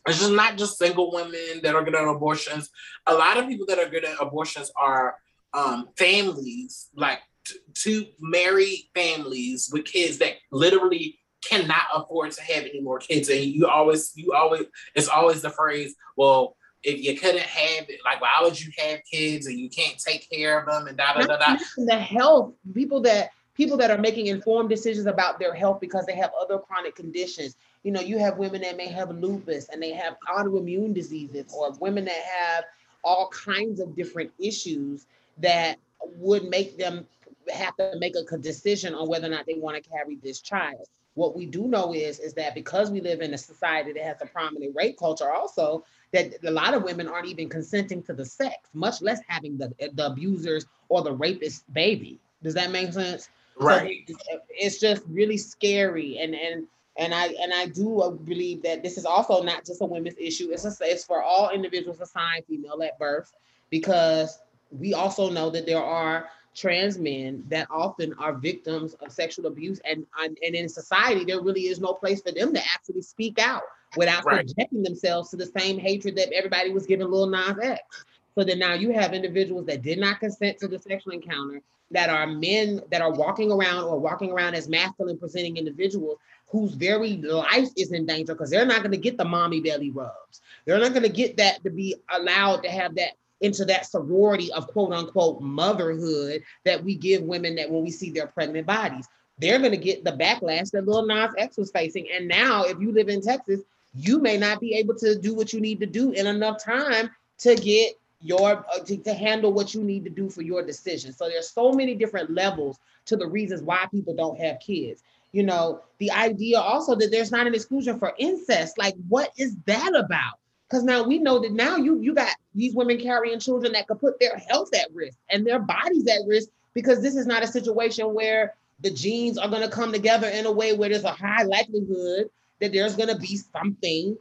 It's just not just single women that are getting abortions. A lot of people that are getting abortions are um, families, like t- two married families with kids that literally cannot afford to have any more kids. And you always, you always, it's always the phrase, well, if you couldn't have it, like why would you have kids and you can't take care of them and da da da da. The health people that people that are making informed decisions about their health because they have other chronic conditions. You know, you have women that may have lupus and they have autoimmune diseases, or women that have all kinds of different issues that would make them have to make a decision on whether or not they want to carry this child. What we do know is is that because we live in a society that has a prominent rape culture, also that a lot of women aren't even consenting to the sex, much less having the eh, the abusers or the rapist baby. Does that make sense? Right. So it's just really scary. And and And I and I do uh, believe that this is also not just a women's issue. It's a, it's for all individuals assigned female at birth, because we also know that there are trans men that often are victims of sexual abuse, and and in society there really is no place for them to actually speak out without right. subjecting themselves to the same hatred that everybody was giving Lil Nas X. So then now you have individuals that did not consent to the sexual encounter, that are men that are walking around or walking around as masculine presenting individuals whose very life is in danger because they're not going to get the mommy belly rubs. They're not going to get that to be allowed to have that into that sorority of quote unquote motherhood that we give women that when we see their pregnant bodies. They're going to get the backlash that Lil Nas X was facing. And now, if you live in Texas, you may not be able to do what you need to do in enough time to get your uh, to, to, handle what you need to do for your decision. So there's so many different levels to the reasons why people don't have kids. You know, the idea also that there's not an exclusion for incest. Like, what is that about? Because now we know that now you you got these women carrying children that could put their health at risk and their bodies at risk because this is not a situation where the genes are going to come together in a way where there's a high likelihood that there's going to be something,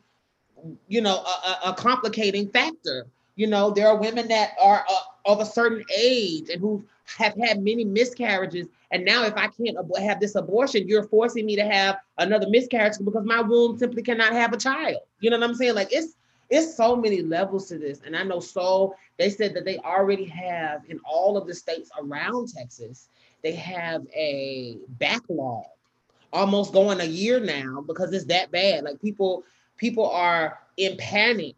you know, a, a complicating factor you know, there are women that are uh, of a certain age and who have had many miscarriages. And now, if I can't ab- have this abortion, you're forcing me to have another miscarriage because my womb simply cannot have a child. You know what I'm saying? Like it's it's so many levels to this. And I know so they said that they already have in all of the states around Texas, they have a backlog almost going a year now because it's that bad. Like people people are in panic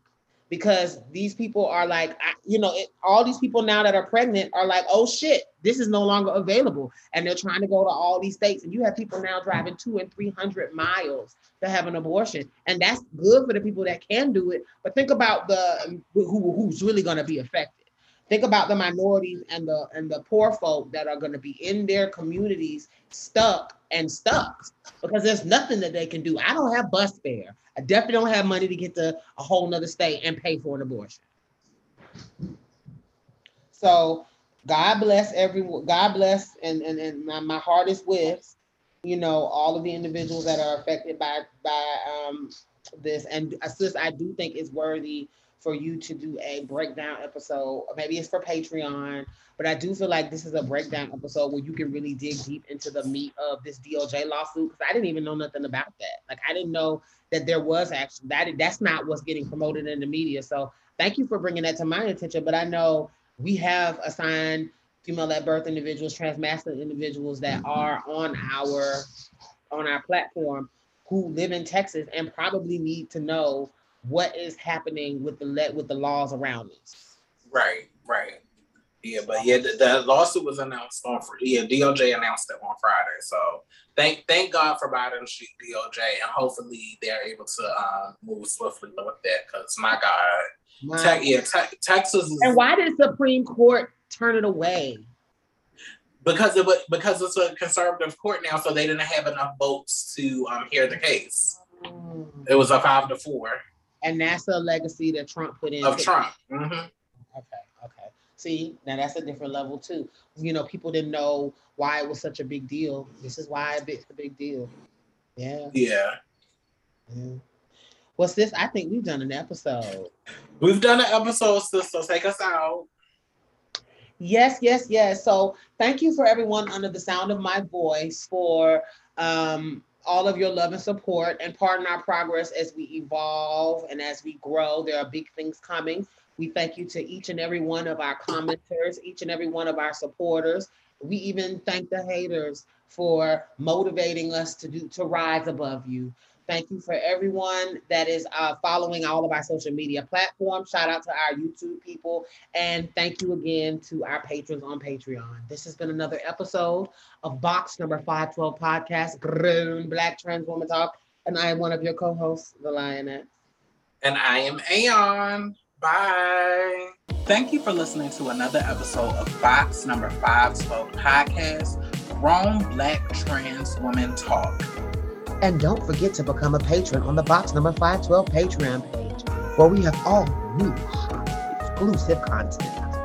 because these people are like, you know, it, all these people now that are pregnant are like, oh shit, this is no longer available, and they're trying to go to all these states, and you have people now driving two and three hundred miles to have an abortion, and that's good for the people that can do it. But think about the who, who's really going to be affected. Think about the minorities and the and the poor folk that are going to be in their communities stuck and stuck because there's nothing that they can do. I don't have bus fare. I definitely don't have money to get to a whole nother state and pay for an abortion. So God bless everyone. God bless and and, and my, my heart is with, you know, all of the individuals that are affected by by um this. And sis, I do think it's worthy for you to do a breakdown episode. Maybe it's for Patreon, but I do feel like this is a breakdown episode where you can really dig deep into the meat of this DOJ lawsuit because I didn't even know nothing about that. Like I didn't know that there was actually that that's not what's getting promoted in the media. So thank you for bringing that to my attention. But I know we have assigned female at birth individuals, transmasculine individuals that are on our on our platform who live in Texas and probably need to know what is happening with the let with the laws around us. Right, right. Yeah, but yeah, the, the, lawsuit was announced on yeah DOJ announced it on Friday. So thank thank God for Biden DOJ, and hopefully they're able to uh, move swiftly with that. Because my God, te- yeah, te- Texas. Is, and why did Supreme Court turn it away? Because it was because it's a conservative court now, so they didn't have enough votes to um, hear the case. Mm. It was a five to four and that's a legacy that Trump put in. Of Trump. Mm-hmm. Okay, okay. See, now that's a different level too. You know, people didn't know why it was such a big deal. This is why it's a big deal. Yeah. Yeah. yeah. What's this? I think we've done an episode. We've done an episode, so take us out. Yes, yes, yes. So thank you for everyone under the sound of my voice for um all of your love and support and pardon our progress as we evolve and as we grow. There are big things coming. We thank you to each and every one of our commenters, each and every one of our supporters. We even thank the haters for motivating us to do to rise above you. Thank you for everyone that is uh, following all of our social media platforms. Shout out to our YouTube people. And thank you again to our patrons on Patreon. This has been another episode of Box number 512 podcast, Grown Black Trans Woman Talk. And I am one of your co hosts, The Lioness. And I am Aeon. Bye. Thank you for listening to another episode of Box number 512 podcast, Grown Black Trans Woman Talk. And don't forget to become a patron on the Box Number 512 Patreon page, where we have all new exclusive content.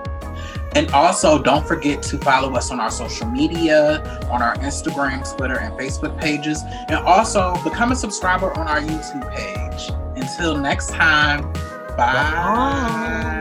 And also, don't forget to follow us on our social media, on our Instagram, Twitter, and Facebook pages. And also, become a subscriber on our YouTube page. Until next time, bye. bye.